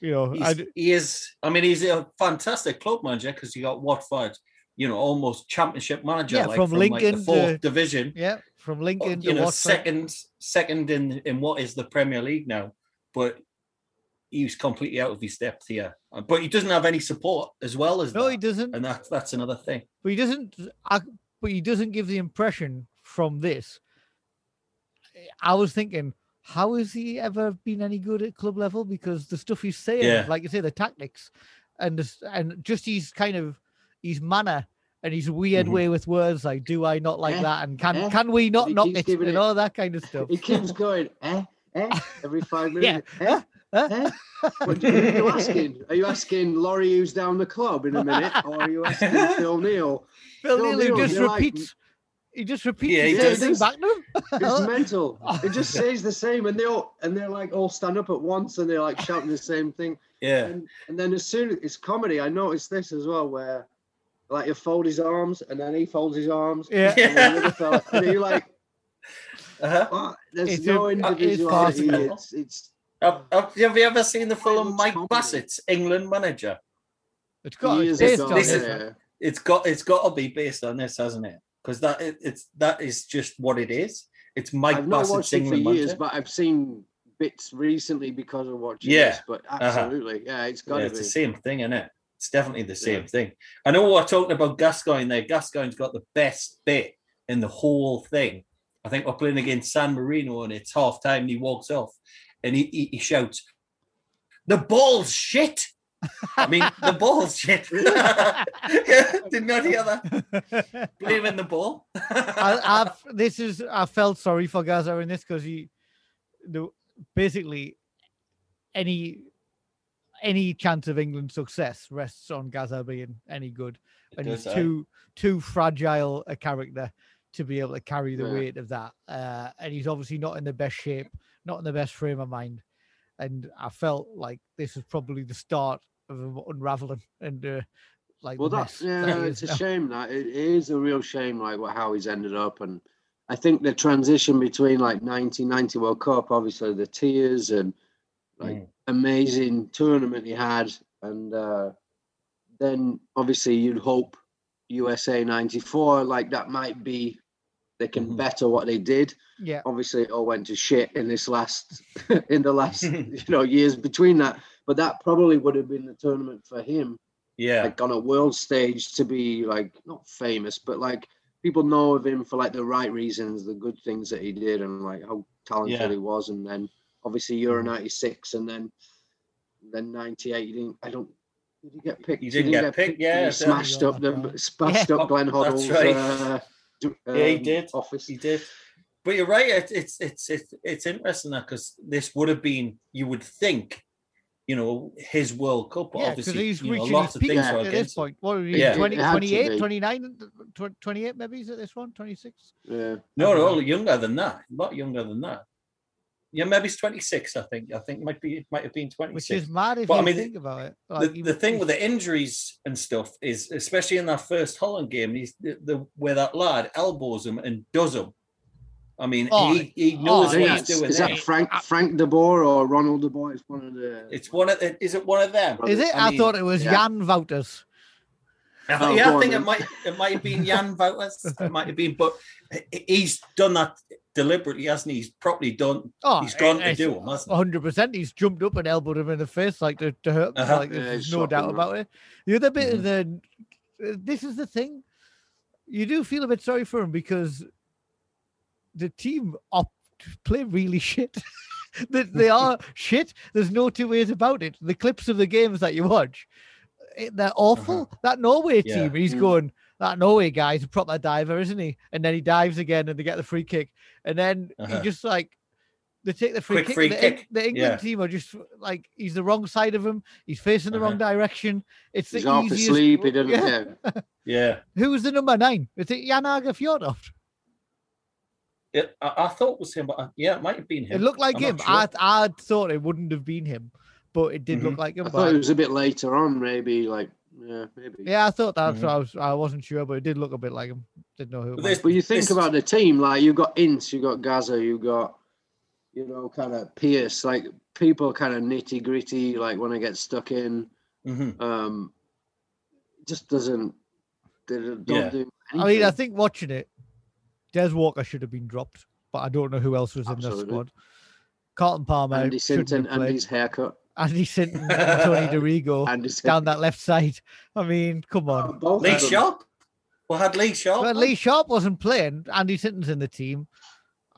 You know, I he is. I mean, he's a fantastic club manager because he got Watford, you know, almost championship manager. Yeah, like, from like, Lincoln the fourth to- division. yeah, from Lincoln you to know, Watford. second, second in in what is the Premier League now, but he's completely out of his depth here. Uh, But he doesn't have any support as well as No, that, he doesn't. and that's that's another thing. But he doesn't. I, but he doesn't give the impression from this. I was thinking, how has he ever been any good at club level? Because the stuff he's saying, Yeah. like you say, the tactics, and the and just his kind of his manner and his weird Mhm. way with words, like "Do I not like Eh, that?" and "Can eh, can we not he knock keeps it?" giving and it- all that kind of stuff. he keeps going, eh, eh, every five minutes. Yeah. Eh, Huh? eh. What are you asking? Are you asking Lawrie who's down the club in a minute, or are you asking Phil Neal? Phil Phil Neal, who Neal, just you're like- repeats. He just repeats Yeah, the same thing back to him. It's mental. It just says the same, and they all and they're like all stand up at once, and they're like shouting the same thing. Yeah, And, and then as soon as it's comedy, I noticed this as well, where like you fold his arms, and then he folds his arms, Yeah. and then fella, and you're like, uh-huh. oh, there's It's no a- it's individuality. farcical. It's it's Have, have, have you ever seen the film looks Mike comedy. Bassett's England Manager? It's got it's based on This this. is- yeah. It's got it's got to be based on this, hasn't it? Because that it, it's that is just what it is. It's Mike I've not watched it for years, but I've seen bits recently because of watching Yeah. this. But Uh-huh. absolutely, yeah, it's got Yeah, to it's be. the same thing, isn't it? It's definitely the same thing. I know we're talking about Gascoigne there. Gascoigne's got the best bit in the whole thing. I think we're playing against San Marino and it's half time and he walks off and he, he, he shouts, The ball's shit. I mean, the ball's shit. Did not hear that. Blaming the ball. I, I've this is I felt sorry for Gaza in this because he, the basically, any any chance of England's success rests on Gaza being any good, and he's does, too too fragile a character to be able to carry the Yeah. weight of that. Uh, and he's obviously not in the best shape, not in the best frame of mind. And I felt like this is probably the start of him unraveling and uh, like Well, that's yeah, that it's a now. shame that it is a real shame, like what how he's ended up, and I think the transition between like 1990 World Cup, obviously the tears and like Mm. amazing tournament he had, and uh, then obviously you'd hope USA 94 like that might be they can Mhm. better what they did. Yeah, Obviously, it all went to shit in this last in the last you know years between that, but that probably would have been the tournament for him Yeah. like on a world stage to be like not famous, but like people know of him for like the right reasons, the good things that he did, and like how talented Yeah. he was. And then obviously Euro Mhm. '96, and then then '98. He didn't. I don't. Did he get picked? He didn't get picked, and yeah, He smashed up the definitely. smashed Yeah. up Glenn That's Hoddle's right. uh, d- Yeah, he um, did. office. He did. But you're right. It, it's it's it's it's interesting that because this would have been you would think, you know, his World Cup. yeah, because obviously, he's you know, reaching lots his of peak things at this him. point. What are we, Yeah. 20, It had to 28, 29, 28 maybe is it this one? 26? Yeah. No, no, younger than that. A lot younger than that. Yeah, maybe it's 26. I think. I think might be. Might have been 26. Which is mad if But, I you mean, think about it. the, he- the thing with the injuries and stuff is, especially in that first Holland game, he's the, the where that lad elbows him and does him. I mean, Oh, he, he oh, knows I what think he's that's- doing. is there. that Frank Frank De Boer or Ronald De Boer? It's one of the. It's one of. the- Is it one of them? Is it? I I, mean, thought it was yeah. Jan Wouters. I Oh, yeah, go I on think it might it might have been Jan Wouters. It might have been, but he's done that deliberately, hasn't he? He's probably done. Oh, He's gone to it's do 'em, hasn't he? 100%. He's jumped up and elbowed him in the face like to, to hurt. Uh-huh. Like, Yeah, there's he's no doubt him, about it. The other bit of Mm-hmm. the. uh, This is the thing. You do feel a bit sorry for him because the team op- play really shit. they, they are shit. There's no two ways about it. The clips of the games that you watch, eh, they're awful. That Norway Uh-huh. Yeah. team, he's Mm. going, that Norway guy's a proper diver, isn't he? And then he dives again and they get the free kick. And then Uh-huh. he just like, they take the free Quick kick. free the, kick. the England Yeah. team are just like, he's the wrong side of him. He's facing the wrong direction. It's He's the easiest. asleep. He didn't. Yeah. Yeah. Who was the number nine? Is it Jan Åge Fjørtoft? It, I, I thought it was him, but I, yeah, it might have been him. It looked like I'm him. sure. I I thought it wouldn't have been him, but it did look Mhm. like him. I thought it was a bit later on, maybe like yeah, maybe. yeah, I thought that's Mhm. what I was. I wasn't sure, but it did look a bit like him. Didn't know who. It But was. this- But you think This- about the team, like you've got Ince, you've got Gaza, you've got you know kind of Pearce, like people kind of nitty gritty, like when I get stuck in, Mhm. um, just doesn't. They don't Yeah. do. I mean, I think watching it, Des Walker should have been dropped, but I don't know who else was in the squad. Carlton Palmer, Andy shouldn't Sinton, have played. Andy's haircut, Andy Sinton, and Tony Dorigo Andy's down that left side. I mean, come on. Both Lee. Sharpe. We had Lee Sharpe. But. Lee Sharpe wasn't playing. Andy Sinton's in the team.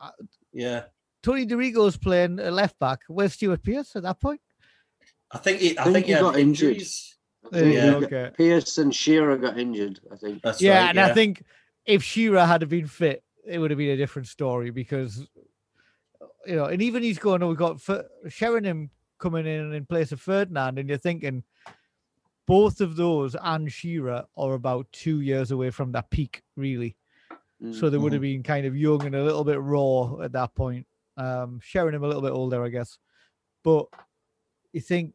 Uh, yeah, Tony Dorigo's playing left back. Where's Stuart Pearce at that point? I think he. I think think he he got injured. injuries. I Yeah. he got- Pearce and Shearer got injured. I think. That's yeah, right. and I think if Shearer had been fit, it would have been a different story because you know, and even he's going, oh, we've got Fer- Sheringham coming in in place of Ferdinand, and you're thinking both of those and Shearer are about two years away from that peak, really. So they would have been kind of young and a little bit raw at that point. Um, Sheringham a little bit older, I guess. But you think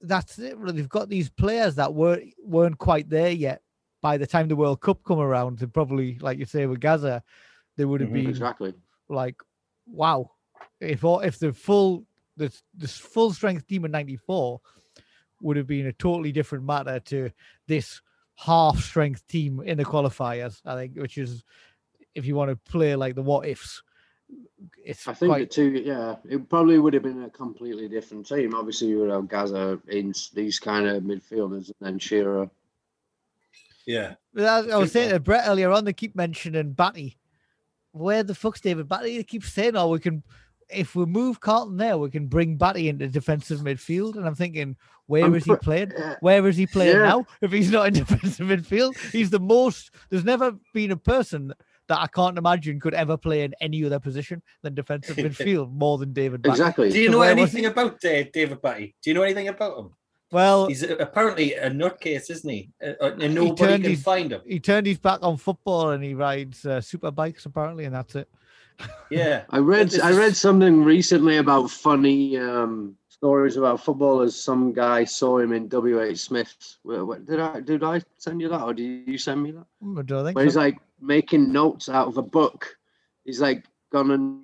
that's it. They've got these players that weren't weren't quite there yet. By the time the World Cup come around, they probably, like you say with Gaza, they would have Mhm. been exactly. like, wow. If all, if the full the this full strength team in '94 would have been a totally different matter to this half strength team in the qualifiers, I think, which is if you want to play like the what ifs, it's I think quite the two, yeah, it probably would have been a completely different team. Obviously, you would have Gaza, in these kind of midfielders, and then Shearer. Yeah. But I, I was Think saying to Brett earlier on, they keep mentioning Batty. Where the fuck's David Batty? They keep saying, oh, we can, if we move Carlton there, we can bring Batty into defensive midfield. And I'm thinking, where I'm is he pre- playing? yeah. Where is he playing Yeah. now? If he's not in defensive midfield, he's the most. There's never been a person that I can't imagine could ever play in any other position than defensive midfield more than David Batty. Exactly. Do you So know where anything about uh, David Batty? Do you know anything about him? Well, He's apparently a nutcase, isn't he? Uh, uh, He and nobody turned can his- find him. he turned his back on football and he rides uh, super bikes apparently, and that's it. Yeah. I read I read something recently about funny um, stories about footballers. Some guy saw him in WH Smith's. Where- where- Did I did I send you that, or did you send me that? I don't think Where he's like making notes out of a book. He's like gone and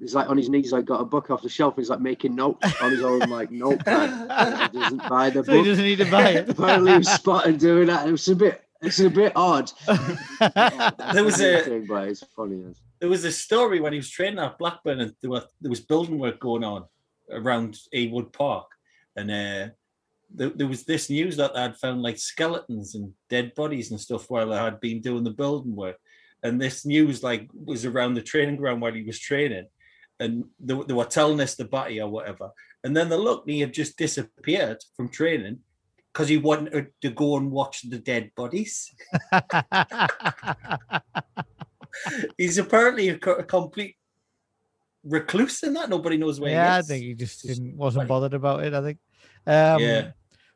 he's like on his knees, like got a book off the shelf. He's like making notes on his own like notepad. he doesn't buy the so he doesn't need to buy it. Apparently, he was spotted doing that. It was a bit. It's a bit odd. There was a- thing, but it's funny. There was a story when he was training at Blackburn, and there, were, there was building work going on around Ewood Park, and uh, there, there was this news that they had found like skeletons and dead bodies and stuff while they had been doing the building work, and this news like was around the training ground while he was training, and they, they were telling us the batty or whatever, and then the look he had just disappeared from training because he wanted to go and watch the dead bodies. He's apparently a, a complete recluse in that. Nobody knows where yeah, he I think he just Just didn't wasn't bothered about it. I think. Um, Yeah.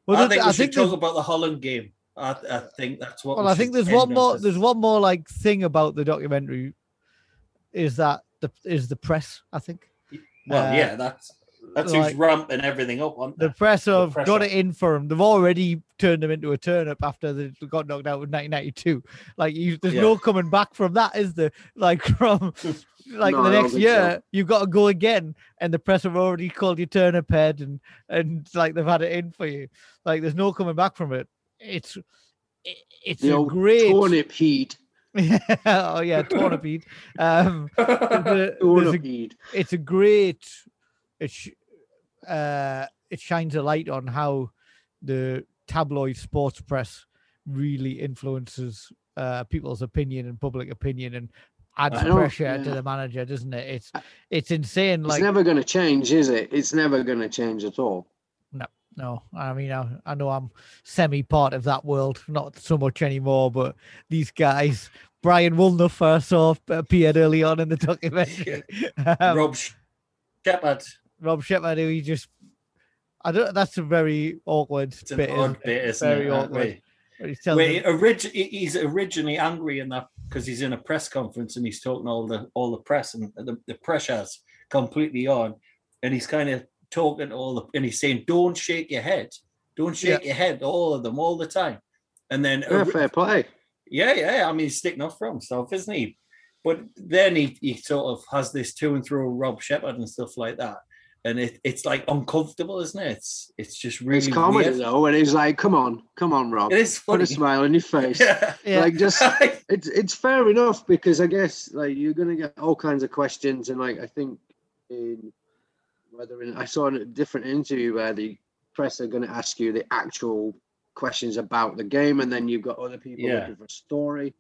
Well, I think we I should think talk about the Holland game. I, I think that's what. well, we I think there's one on more. this. There's one more like thing about the documentary, is that the is the press. I think Well, uh, yeah, that's that's like- who's ramping everything up on the press have got pressure. it in for him. They've already turned him into a turnip after they got knocked out with 1992. Like you, there's no coming back from that, is there? Like from like No, the next think so. year, you've got to go again, and the press have already called you turnip head, and and like they've had it in for you. Like there's no coming back from it. It's it, it's The a great. turnip heat. oh yeah, turnipede. Um, the- there's a Turnip heat. it's a great it sh- uh it shines a light on how the tabloid sports press really influences uh people's opinion and public opinion and adds pressure to the manager doesn't it it's it's insane It's like never going to change, is it? It's never going to change at all. No i mean I, I know i'm semi part of that world not so much anymore but these guys brian Woolnough first saw appeared early on in the documentary Um, Rob Shepherd. Rob Shepherd, who he just I don't that's a very awkward It's an bit. odd isn't bit, isn't very it? awkward. He's he them- orig- he's originally angry in that because he's in a press conference and he's talking all the all the press and the, the pressure's completely on, and he's kind of talking to all the and he's saying, "Don't shake your head, don't shake your head," all of them all the time, and then Yeah, fair play. yeah, yeah. I mean, he's sticking up for himself, isn't he? But then he, he sort of has this to and through Rob Shepherd and stuff like that, and it, it's like uncomfortable, isn't it? It's it's just really It's comedy weird. though, and he's like, "Come on, come on, Rob, It is put a smile on your face." Yeah. Yeah. Like just it's it's fair enough because I guess like you're gonna get all kinds of questions, and like I think in whether in I saw in a different interview where the press are gonna ask you the actual questions about the game, and then you've got other people Yeah. looking for a story,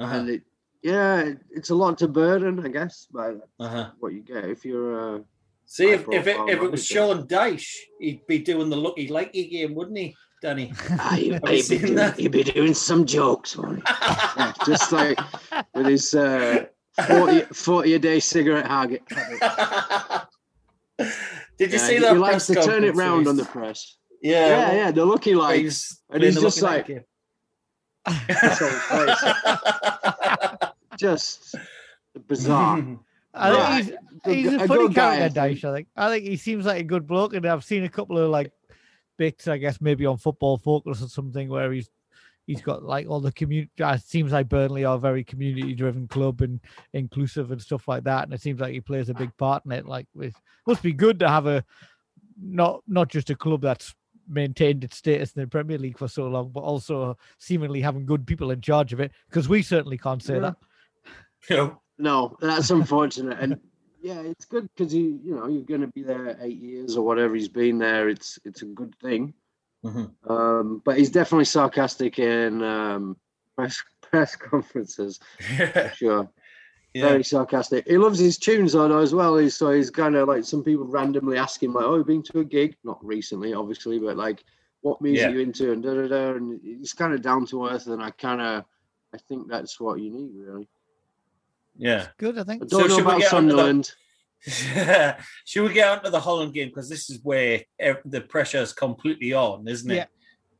Uh-huh, and it yeah, it- it's a lot to burden, I guess, but uh-huh. what you get if you're uh, See, if, if it if it was. Sean Dyche, he'd be doing the lucky likey game, wouldn't he, Danny? ah, you he'd, be doing, he'd be doing some jokes, wouldn't he? Yeah, just like with his uh, 40, 40 a day cigarette habit. Did you Yeah, see that? he likes to turn it conference round on the press. Yeah, Yeah, well, yeah, the lucky where like. he's and he's just like- Just bizarre. I Yeah. think Good he's, he's gu- a a funny good guy, character, Dyche. I think. I think he seems like a good bloke, and I've seen a couple of like bits, I guess, maybe on Football Focus or something, where he's he's got like all the community. It seems like Burnley are a very community-driven club and inclusive and stuff like that, and it seems like he plays a big part in it. Like, it must be good to have a not not just a club that's maintained its status in the Premier League for so long, but also seemingly having good people in charge of it. Because we certainly can't say Yeah. that. No, No, that's unfortunate. and yeah, it's good because you you know you're going to be there eight years or whatever he's been there. It's it's a good thing. Mhm. Um, but he's definitely sarcastic in um, press press conferences. Sure, yeah. very sarcastic. He loves his tunes on as well. He's, so he's kind of like some people randomly ask him like, "Oh, you been to a gig?" Not recently, obviously, but like, "What music Yeah. you into?" And da da da. And he's kind of down to earth, and I kind of I think that's what you need really. yeah. Good, I think. I don't know about get the- Sunderland. Should we get onto the Holland game because this is where the pressure is completely on, isn't it? Yeah.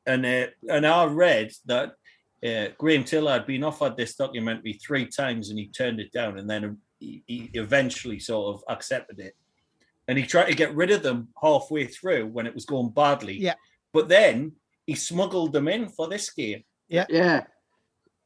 And uh, and I read that uh, Graham Taylor had been offered this documentary three times and he turned it down, and then he, he eventually sort of accepted it. And he tried to get rid of them halfway through when it was going badly. Yeah. But then he smuggled them in for this game. Yeah. Yeah.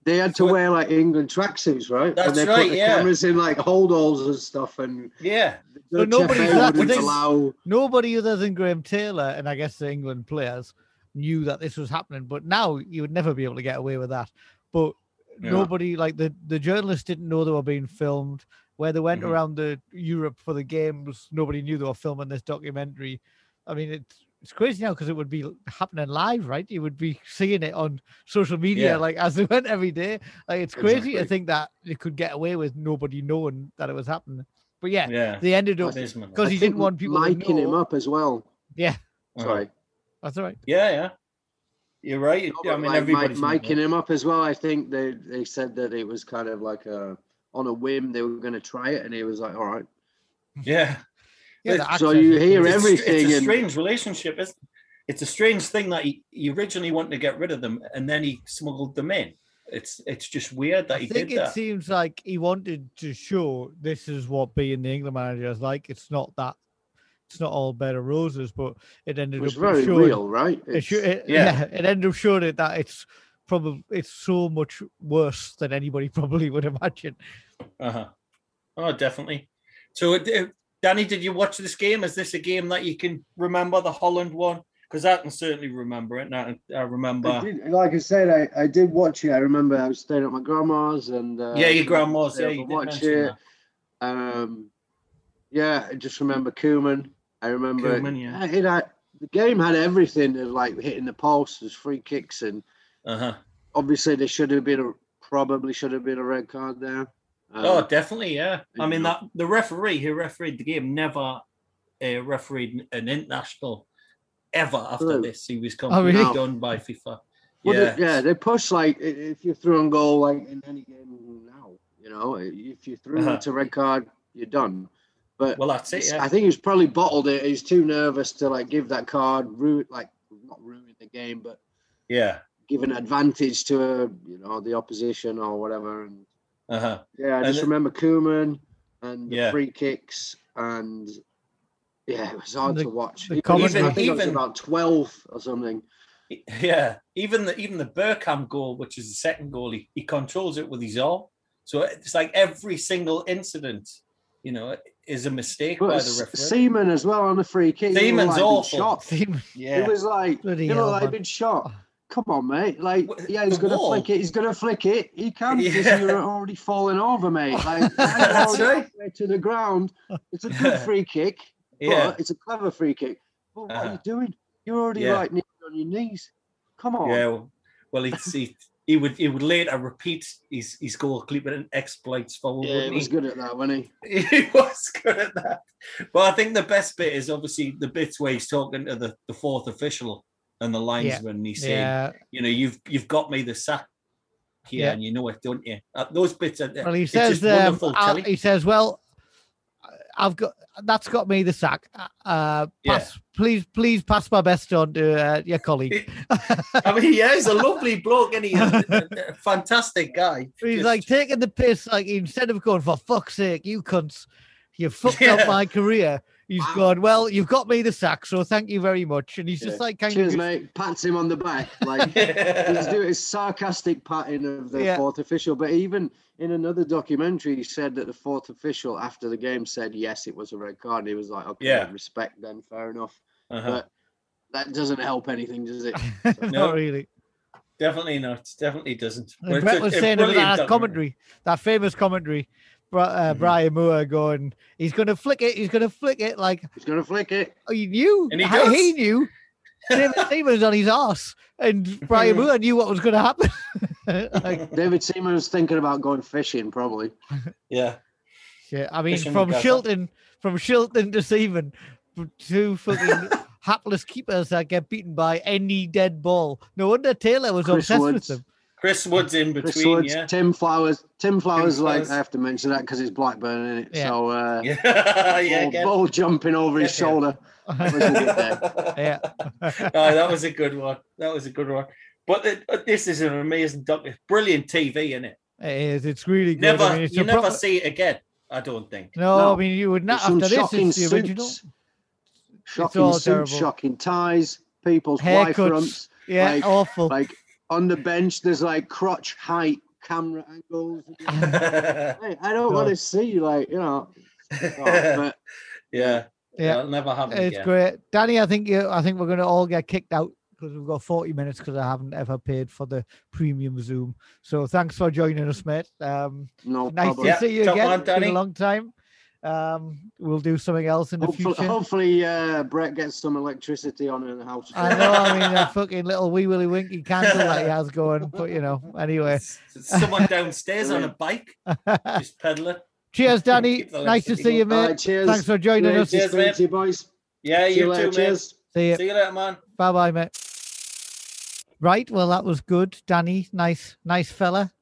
They had to wear like England tracksuits, right? That's and they right, put the yeah. cameras in like holdalls and stuff, and Yeah. the But nobody- that- wouldn't which is- allow. Nobody other than Graham Taylor and I guess the England players knew that this was happening. But now you would never be able to get away with that. But Yeah. nobody, like the the journalists, didn't know they were being filmed. Where they went Mhm. around the Europe for the games, nobody knew they were filming this documentary. I mean, it's it's crazy now because it would be happening live, right? You would be seeing it on social media Yeah. like as they went every day. Like it's crazy to think that they could get away with nobody knowing that it was happening. But yeah, Yeah. they ended up That is mental. because he didn't want people to liking him up as well. Yeah, Uh-huh. Sorry, that's all right. Yeah, yeah. You're right. No, I mean, like, everybody's Mike, miking him up as well. I think they they said that it was kind of like a on a whim they were going to try it, and he was like, "All right." Yeah. Yeah, the so you hear good. It's a everything It's a and- strange relationship. Isn't? It's a strange thing that he, he originally wanted to get rid of them and then he smuggled them in. It's it's just weird that I he think it seems like he wanted to show this is what being the England manager is like. It's not that. It's not all bed of roses, but it ended It was up very showing, real, right? It, it, Yeah. yeah. it ended up showing it that it's probably it's so much worse than anybody probably would imagine. Uh-huh. Oh, definitely. So, it, d- Danny, did you watch this game? Is this a game that you can remember the Holland one? Because I can certainly remember it. Now I remember. I did, like I said, I, I did watch it. I remember I was staying at my grandma's and uh, yeah, your grandma's. Yeah, you watch it. Um, yeah, I just remember Koeman. I remember Koeman, yeah. it had, the game had everything of like hitting the post, there's free kicks, and. Uh-huh. obviously there should have been a probably should have been a red card there. Um, Oh, definitely, yeah. I mean, that the referee who refereed the game never uh, refereed an international ever after True. this. He was Oh, completely really? done by FIFA. Well, yeah, they, yeah, they push like if you're through on goal like in any game now, you know, if you threw Uh-huh. it's red card, you're done. But Well, that's it. Yeah. I think he's probably bottled it. He's too nervous to like give that card, ruin like not ruin the game, but yeah. give an advantage to uh, you know the opposition or whatever. And Uh huh. yeah, I And just it- remember Koeman and the Yeah. free kicks and yeah, it was hard The- to watch. the Even- commentary- I think it was even- about twelve or something. Yeah. Even the even the Bergkamp goal, which is the second goal, he, he controls it with his arm. So it's like every single incident, you know, is a mistake But by the referee. Seaman as well on the free kick. he looked Seaman's like he'd awful. Shot. Seemed- yeah. It was like Bloody you know, hell, like been shot. Come on, mate. Like, yeah, he's gonna wall. flick it. He's gonna flick it. He can because Yeah. you're already falling over, mate. Like, That's right. to the ground. It's a good free kick, yeah. but it's a clever free kick. But what are Uh-huh. you doing? You're already Yeah. right on your knees. Come on. Yeah, well, well he, he would he would later repeat his, his goalkeeping exploits for Yeah, he was good at that, wasn't he? he was good at that. But I think the best bit is obviously the bits where he's talking to the, the fourth official and the linesman. and He's saying, yeah. you know, you've you've got me the sack here, Yeah. and you know it, don't you? Uh, those bits are. Well, he it's says, um, he says, well, I've got that's got me the sack. Uh, Yeah. please, please pass my best on to uh, your colleague. I mean, yeah, he's a lovely bloke, and he's a, a- a fantastic guy. He's Just- like taking the piss, like instead of going for fuck's sake, you cunts, you fucked Yeah. up my career. He's Wow. gone, well, you've got me the sack, so thank you very much. And he's just like kind Cheers, of, mate. Pats him on the back. Like he's doing his sarcastic patting of the Yeah. fourth official. But even in another documentary, he said that the fourth official after the game said yes, it was a red card. And he was like, okay, Yeah. respect then, fair enough. Uh-huh. But that doesn't help anything, does it? not No. really. Definitely not. Definitely doesn't. But And it's Brett was saying about that commentary, that famous commentary, Bri- uh, Mhm. Brian Moore going, he's going to flick it, he's going to flick it. Like, He's gonna flick it. oh, he knew, And he how- he knew. David Seaman's on his ass, and Brian Moore knew what was going to happen. like, David Seaman was thinking about going fishing, probably. Yeah. shit. I mean, Fishing from with Gaza. Shilton, from Shilton to Seaman, two fucking hapless keepers that get beaten by any dead ball. No wonder Taylor was Chris obsessed with them. Chris Woods in between. Chris between, Woods, yeah. Tim Flowers. Tim Flowers, like Flowers. I have to mention that because it's Blackburn in it. Yeah. So uh, Yeah, yeah, ball, ball jumping over his Yeah, yeah. shoulder. Was a good day. yeah. oh, that was a good one. That was a good one. But it, uh, this is an amazing doc. It's brilliant TV, isn't it? It is. It's really good. Never, I mean, it's you never proper- see it again. I don't think. No, No. I mean you would not Some after this. shocking It's the original. suits, shocking all suits, terrible. shocking ties, people's wife Haircuts. rumps. Yeah, like- awful. Like on the bench, there's like crotch height camera angles. Hey, I don't want to see like you know. but yeah, Yeah. I'll never have it it's again. great, Danny. I think you. I think we're going to all get kicked out because we've got forty minutes because I haven't ever paid for the premium Zoom. So thanks for joining us, mate. Um, no nice problem. to Yeah, see you top again. man, It's been a long time. Um, we'll do something else in the Hopefully, future. hopefully uh, Brett gets some electricity on in the house. I know. I mean, a fucking little wee willy winky candle that he has going, but you know. Anyway, Someone downstairs on a bike, just pedaling. cheers, Danny. Nice to see you, mate. right, cheers. Thanks for joining Great us. to Cheers, speak mate. to you boys. Yeah, See you you later. too, mate. Cheers. See you. See you later, man. Bye bye, mate. Right. Well, that was good, Danny. Nice, nice fella.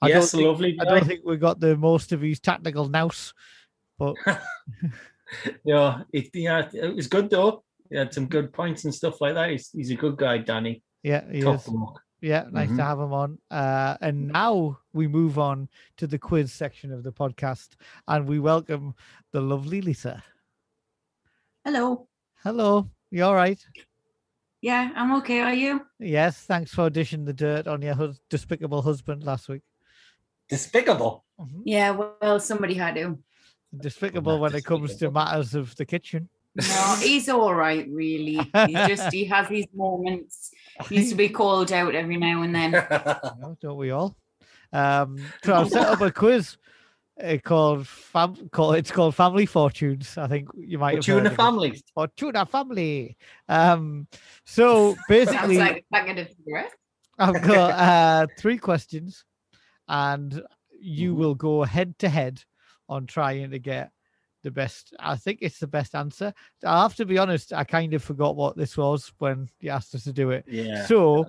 I don't yes, think- lovely. I don't think we got the most of his tactical nous, but Yeah, it, yeah, it was good though. He had some good points and stuff like that. He's, he's a good guy, Danny. yeah, he Top is. bloke. Yeah, nice to Mhm. have him on. Uh, and now we move on to the quiz section of the podcast, and we welcome the lovely Lisa. Hello. Hello, you all right? Yeah, I'm okay. Are you? Yes, thanks for dishing the dirt on your hus- despicable husband last week. Despicable. Mhm. Yeah, well, somebody had to. Despicable when it comes to matters of the kitchen. No, he's all right, really. He just he has these moments. He needs to be called out every now and then. No, don't we all? Um, so I've set up a quiz uh, called fam- called it's called Family Fortunes. I think you might have Tuna heard of it. family. Fortuna Family. Um, so basically, like a packet of cigarettes. I've got uh, three questions, and you Mhm. will go head to head on trying to get the best. I think it's the best answer. I have to be honest. I kind of forgot what this was when you asked us to do it. Yeah. So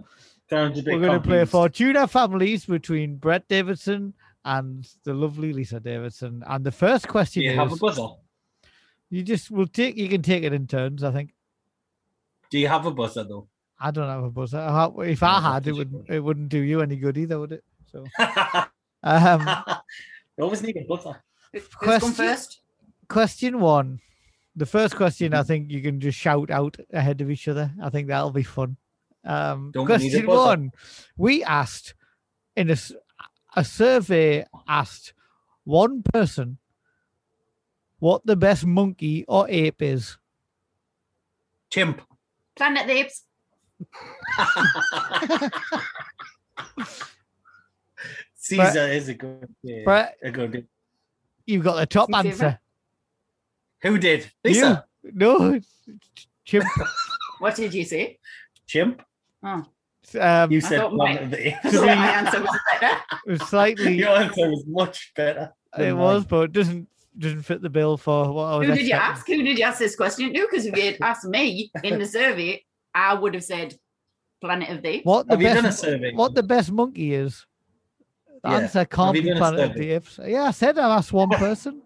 we're going to play. Fortuna Families between Brett Davidson and the lovely Lisa Davidson. And the first question you is: have a buzzer? you just will take. You can take it in turns. I think. Do you have a buzzer though? I don't have a buzzer. If I had, it would it wouldn't do you any good either, would it? So, um, you always need a buzzer. Who- Who's going Question- first? question one. The first question, Mm-hmm. I think you can just shout out ahead of each other. I think that'll be fun. Um, Don't we need question one: We asked in a, a survey asked one person what the best monkey or ape is. Chimp. Planet the Apes. Caesar is a good. Yeah, Brett, a good. You've got the top Your answer. favourite? Who did? Lisa. You? No, it's chimp. What did you say? Chimp. Oh, Um, You said thought Planet of the Apes. My answer was better. was slightly. Your answer was much better. it mine. was, but it doesn't doesn't fit the bill for what I was. Who did you ask? Who did you ask this question to? Because if you had asked me in the survey, I would have said Planet of the Apes. What the Have you done a best? survey? What the best monkey is? The Yeah. answer can't be done a Planet of the Apes. Yeah, I said I asked one person.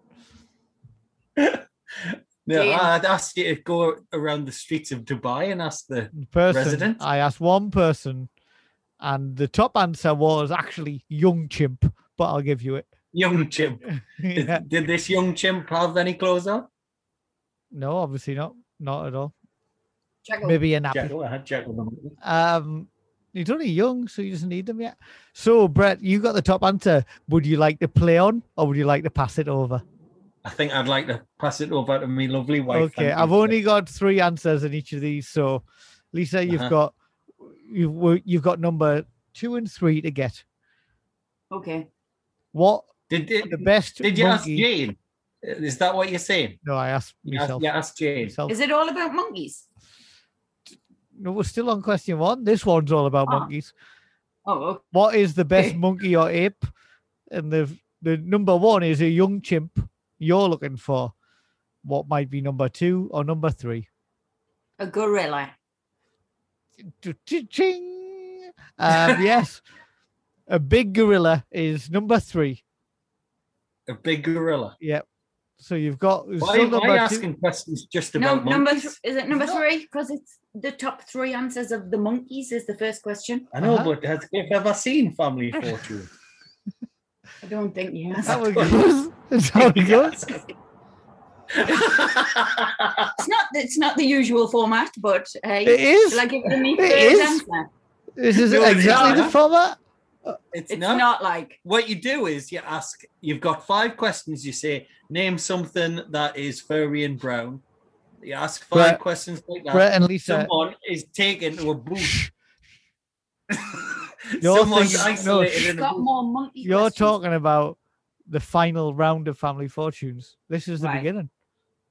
No, Jane. I'd ask you to go around the streets of Dubai and ask the. person. Resident? I asked one person, and the top answer was actually young chimp. But I'll give you it. Young chimp. Did, Yeah. did this young chimp have any clothes on? No, obviously not. Not at all. Jackal. Maybe a nappy. Jackal, I had Jackal. Um, he's only young, so he doesn't need them yet. So, Brett, you got the top answer. Would you like to play on, or would you like to pass it over? I think I'd like to pass it over to me lovely wife. okay, thank I've you. only got three answers in each of these. So, Lisa, you've Uh-huh. got you've you've got number two and three to get. Okay. What Did, did, The best did you ask. Jane? Is that what you're saying? No, I asked You asked, myself. you asked Jane. myself. Is it all about monkeys? No, we're still on question one. This one's all about Ah. monkeys. Oh, okay. What is the best monkey or ape? And the the number one is a young chimp. You're looking for what might be number two or number three. a gorilla. Ching. Um, yes, a big gorilla is number three. A big gorilla. Yep. So you've got Why, still why number are you two. asking questions just No, about number monkeys? th- is it number No. three? Because it's the top three answers of the monkeys is the first question. I know, Uh-huh. but has you ever seen Family Fortune? I don't think he has. How it goes. That's how it goes. It's not. It's not the usual format, but hey, It is. shall I give It first is. answer? This is exactly the format. It's, It's not. not, like What you do is you ask, you've got five questions. You say, name something that is furry and brown. You ask five Brett- questions like that. Brett and Lisa. Someone is taken to a booth. You're Someone's thinking- no, isolated it's in a got booth. more monkey. You're talking about the final round of Family Fortunes. This is the Right. beginning.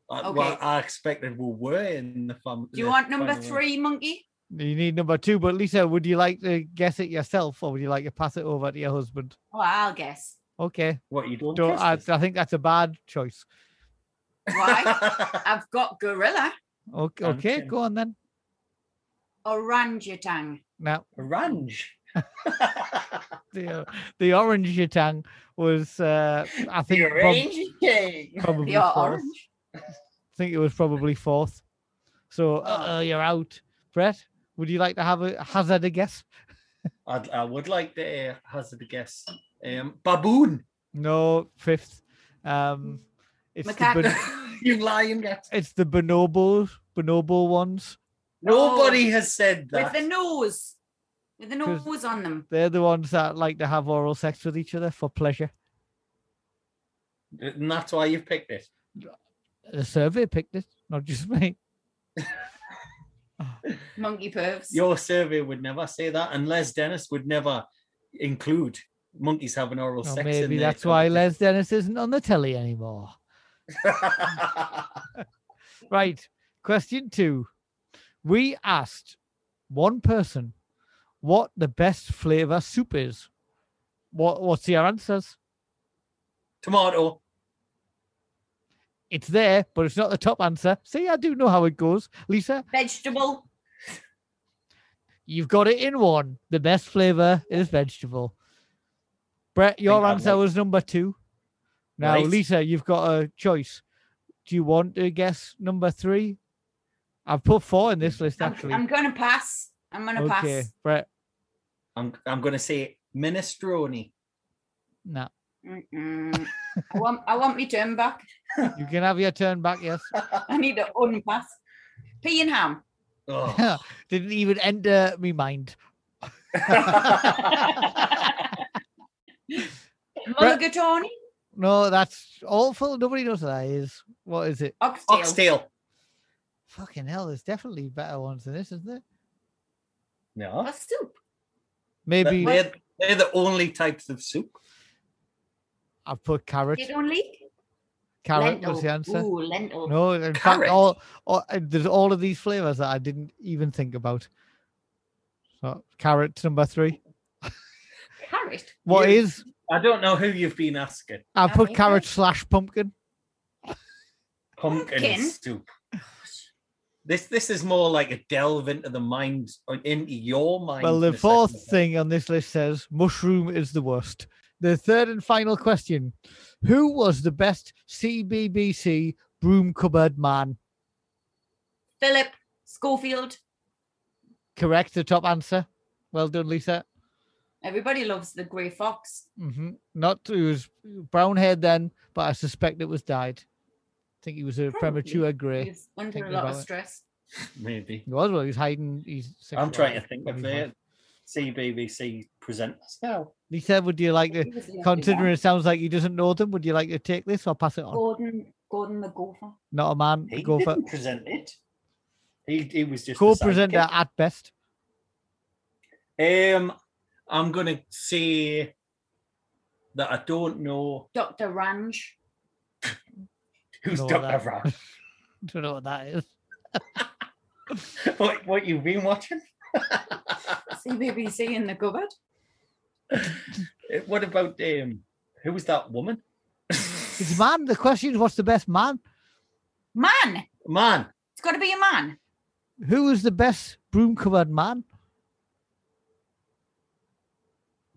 Uh, Okay. Well, I expected we were in the fam. Do you want number final one. three, monkey? You need number two, but Lisa, would you like to guess it yourself, or would you like to pass it over to your husband? Oh, I'll guess. Okay. What you don't? Don't, I, I think that's a bad choice. Why? I've got gorilla, Okay, okay, Okay. go on then. orangutan. Now, Range. the uh, the orange yatang was, uh, I think, The prob- Range probably You're fourth. orange. I think it was probably fourth. So uh, you're out, Brett. Would you like to have a hazard a guess? I'd, I would like to uh, hazard a guess. Um, baboon. No, fifth. Um, it's the Macaque. bon- you lying guess. it's the bonobos, bonobo ones. Nobody has said that. With the nose. With the 'Cause- nose on them. They're the ones that like to have oral sex with each other for pleasure. and that's why you've picked it. The survey picked it, not just me. Monkey pervs. Your survey would never say that, and Les Dennis would never include monkeys having oral Or sex. in maybe their that's why. Les Dennis isn't on the telly anymore. Right. Question two. We asked one person what the best flavor soup is. What what's your answers? Tomato. It's there, but it's not the top answer. See, I do know how it goes. Lisa, Vegetable. you've got it in one. The best flavor is vegetable. Brett, your answer was number two. Now, Right. Lisa, you've got a choice. Do you want to guess number three? I've put four in this list I'm, actually. I'm gonna pass. I'm gonna okay, pass. Brett. I'm I'm gonna say minestrone. No, Mm-mm. I want I want me turn back. You can have your turn back. Yes. I need to unpass. Pea and ham. Oh. Didn't even enter me mind. Mulligatawny. No, that's awful. Nobody knows what that is. What is it? Oxtail. Oxtail. Fucking hell, there's definitely better ones than this, isn't there? No. A soup. Maybe They're, they're the only types of soup. I've put carrot. It only. Carrot lentil. was the answer. Ooh, lentil. No, in fact, Carrot? all, all uh, there's all of these flavors that I didn't even think about. So carrot number three. Carrot. What You- is? I don't know who you've been asking. I put Okay. carrot slash pumpkin. Pumpkin, Pumpkin? soup. This this is more like a delve into the mind or into your mind. Well, the fourth thing on this list says mushroom is the worst. The third and final question: Who was the best CBBC broom cupboard man? Philip Schofield. Correct. The top answer. Well done, Lisa. Everybody loves the grey fox. hmm Not he was brown haired then, but I suspect it was dyed. I think he was a Probably. premature grey. He's under thinking a lot of about it. stress. maybe. He was well. He was hiding. He's. I'm trying to think of the. the CBBC presenters now. He said, would you like to? He was the only Considering it sounds like he doesn't know them, would you like to take this or pass it on? Gordon, Gordon the gopher. Not a man. He Go for didn't present it. He, he was just co-presenter sidekick. at best. Um, I'm gonna say that I don't know Dr. Ranj. who's Dr. that- Ram. Don't know what that is. what, what you've been watching? CBBC in the cupboard. What about um who was that woman? It's man. The question is, what's the best man? Man. Man, It's got to be a man. Who was the best broom covered man?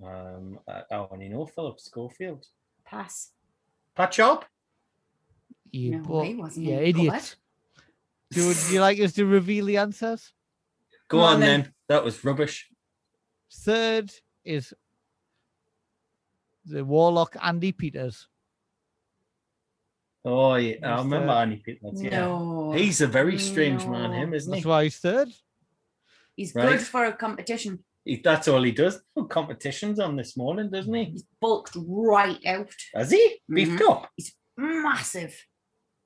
um, I, I only know Philip Schofield. Pass. Patch up. You No, bo- he wasn't yeah, idiot. cupboard. Do, would you like us to reveal the answers? Go Come on, on then. then. That was rubbish. Third is the warlock Andy Peters. Oh yeah, I Who's remember that? Andy Pitts. Yeah, No. he's a very strange man. Him, isn't he? That's he? why he's third. He's Right. good for a competition. he? That's all he does. Competitions on this morning, doesn't he? He's bulked right out. Has he beefed Mhm. up? He's massive.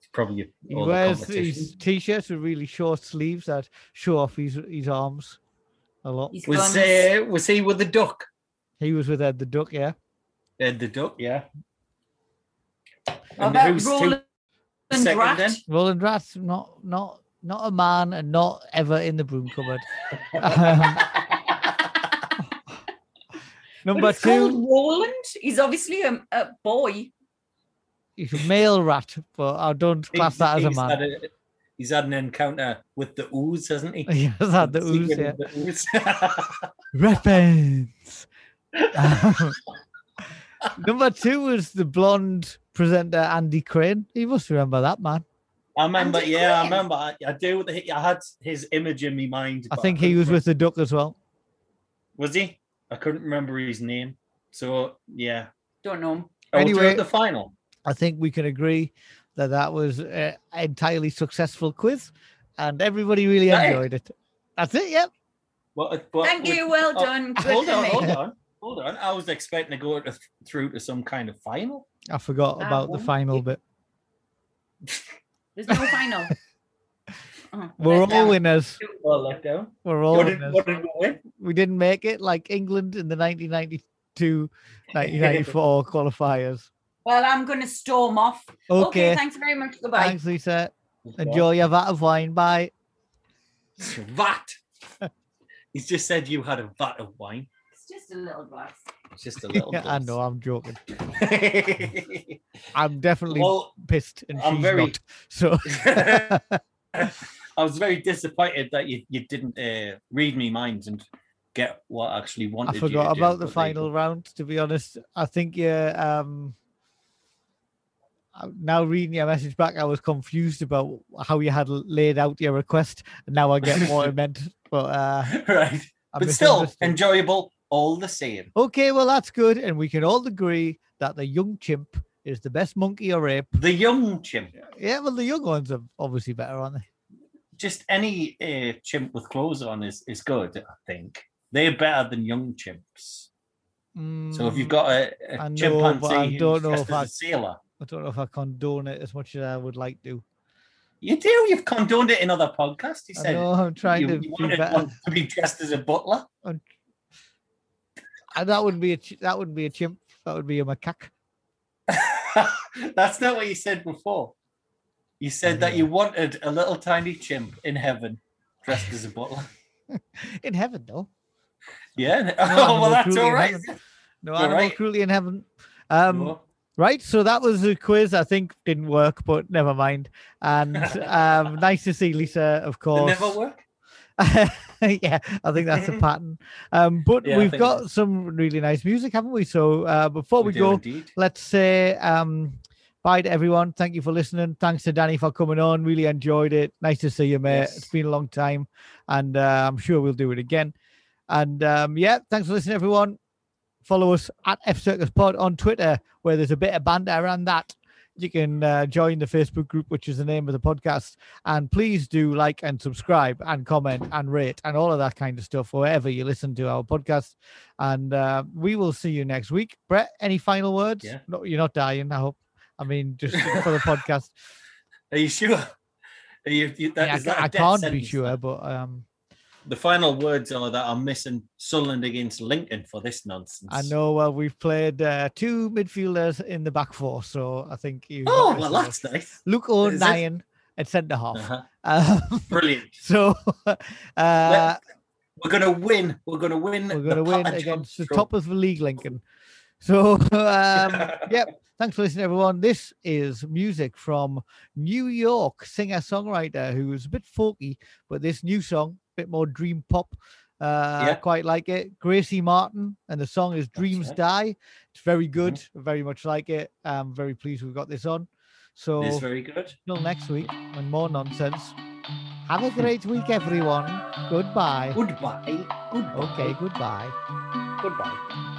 He's probably He all the wears competitions. his t-shirts with really short sleeves that show off his his arms a lot. He's Was guns. uh, was he with the duck? He was with Ed the Duck, yeah. Ed the duck, yeah. And about who's two Roland second Rat? then? Roland Rat's not not not a man and not ever in the broom cupboard. Um, number But it's called two, Roland. He's obviously a, a boy. he's a male rat, but I don't class He's- that as a he's man. Had a, he's had an encounter with the ooze, hasn't he? He has had the ooze, yeah. of the ooze. Weapons. Um, number two was the blonde presenter Andy Crane. You must remember that man. I remember, Andy yeah, I remember. I, I do. I had his image in my mind. I but think he was re- with the duck as well. Was he? I couldn't remember his name. So yeah. Don't know him. Oh, Anyway- anyway, the final. I think we can agree that that was an entirely successful quiz, and everybody really enjoyed it. That's it. Yep. But, but Thank with- you. Well oh, done. Hold on, hold on, hold on. I was expecting to go to, through to some kind of final. I forgot Ah, about the well, final you- bit. There's no final. Oh, We're let all down. winners. Well, let. We're all What did, winners. what did we win? We didn't make it like England in the 1992 1994 qualifiers. Well, I'm going to storm off. Okay. thanks very much. Goodbye. Thanks, Lisa. Enjoy your vat of wine. Bye. Vat. He's just said you had a vat of wine. It's just a little glass. It's just a little. Yeah, I glass. know. I'm joking. I'm definitely well, pissed, and I'm she's very- not. So I was very disappointed that you, you didn't uh, read me minds and get what I actually wanted. I you to forgot do, about the but there you final go. round. To be honest, I think yeah. Um, I- now reading your message back, I was confused about how you had l- laid out your request, and now I get what it meant. But uh, right, I but still misunderstood. enjoyable all the same. Okay, well that's good, and we can all agree that the young chimp is the best monkey or ape. The young chimp, Yeah, well the young ones are obviously better, aren't they? just any uh, chimp with clothes on is is good. I think they're better than young chimps. So if you've Mm, got a, a I know, chimpanzee I don't know if I- a sailor, I don't know if I condone it as much as I would like to. you do. You've condoned it in other podcasts. You I said know I'm trying you, to you be wanted better. to be dressed as a butler. And that wouldn't be a that wouldn't be a chimp. That would be a macaque. That's not what you said before. You said that you wanted a little tiny chimp in heaven dressed as a butler. In heaven, though. Yeah. No oh, well, that's all right. No animal right. cruelty in heaven. Um, No. Right, so that was the quiz. I think didn't work, but never mind. And um, nice to see Lisa, of They course. never work. yeah, I think that's a pattern. Um, but Yeah, we've got so. some really nice music, haven't we? So uh, before we, do go, indeed. let's say um, bye to everyone. Thank you for listening. Thanks to Danny for coming on. Really enjoyed it. Nice to see you, mate. Yes. It's been a long time, and uh, I'm sure we'll do it again. And um, yeah, thanks for listening, everyone. Follow us at F Circus Pod on Twitter, where there's a bit of banter around that. You can uh, join the Facebook group, which is the name of the podcast. And please do like and subscribe and comment and rate and all of that kind of stuff wherever you listen to our podcast. And uh, we will see you next week. Brett, any final words? Yeah. No, you're not dying, I hope. I mean, just for the podcast. Are you sure? Are you, you, that, Yeah, I, is that ca- a I death can't be sure, but um, the final words are that I'm missing Sunderland against Lincoln for this nonsense. I know. Well, we've played uh, two midfielders in the back four, so I think you. Oh well, that's nice. Luke? O'Nien at centre half. Uh-huh. Um, Brilliant. so uh, We're gonna win. We're gonna win. we're going to win against the top of the league, Lincoln. So, um, yep. Thanks for listening, everyone. This is music from New York singer songwriter who is a bit folky, but this new song, bit more dream pop. Uh, Yeah. quite like it. Gracie Martin, and the song is Dreams right. Die. It's very good, Mm-hmm. very much like it. I'm very pleased we've got this on. So, It's very good. till next week and more nonsense. Have a great week, everyone. Goodbye. Goodbye. Goodbye. Okay, goodbye. Goodbye.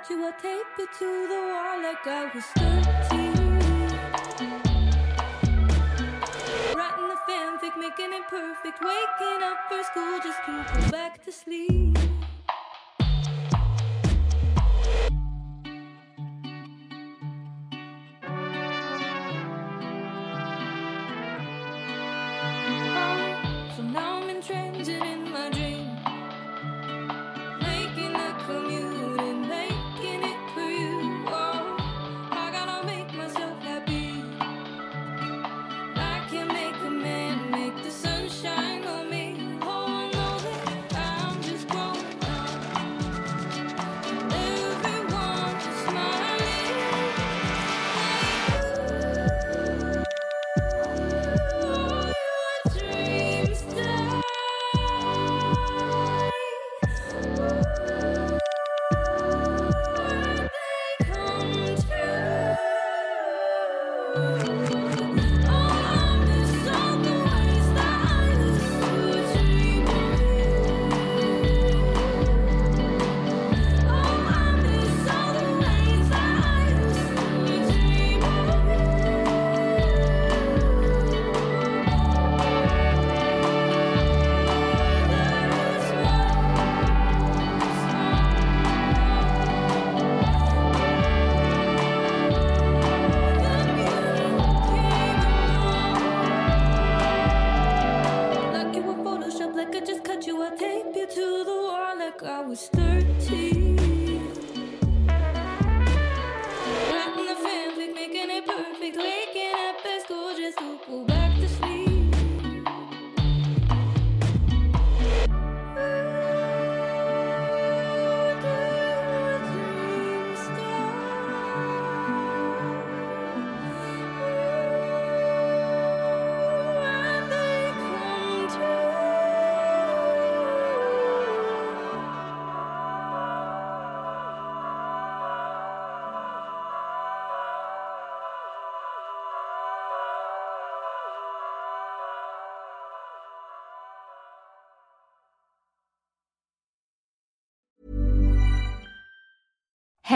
Just you, I tape it to the wall like I was 13. Writing the fanfic, making it perfect, waking up for school just to go back to sleep.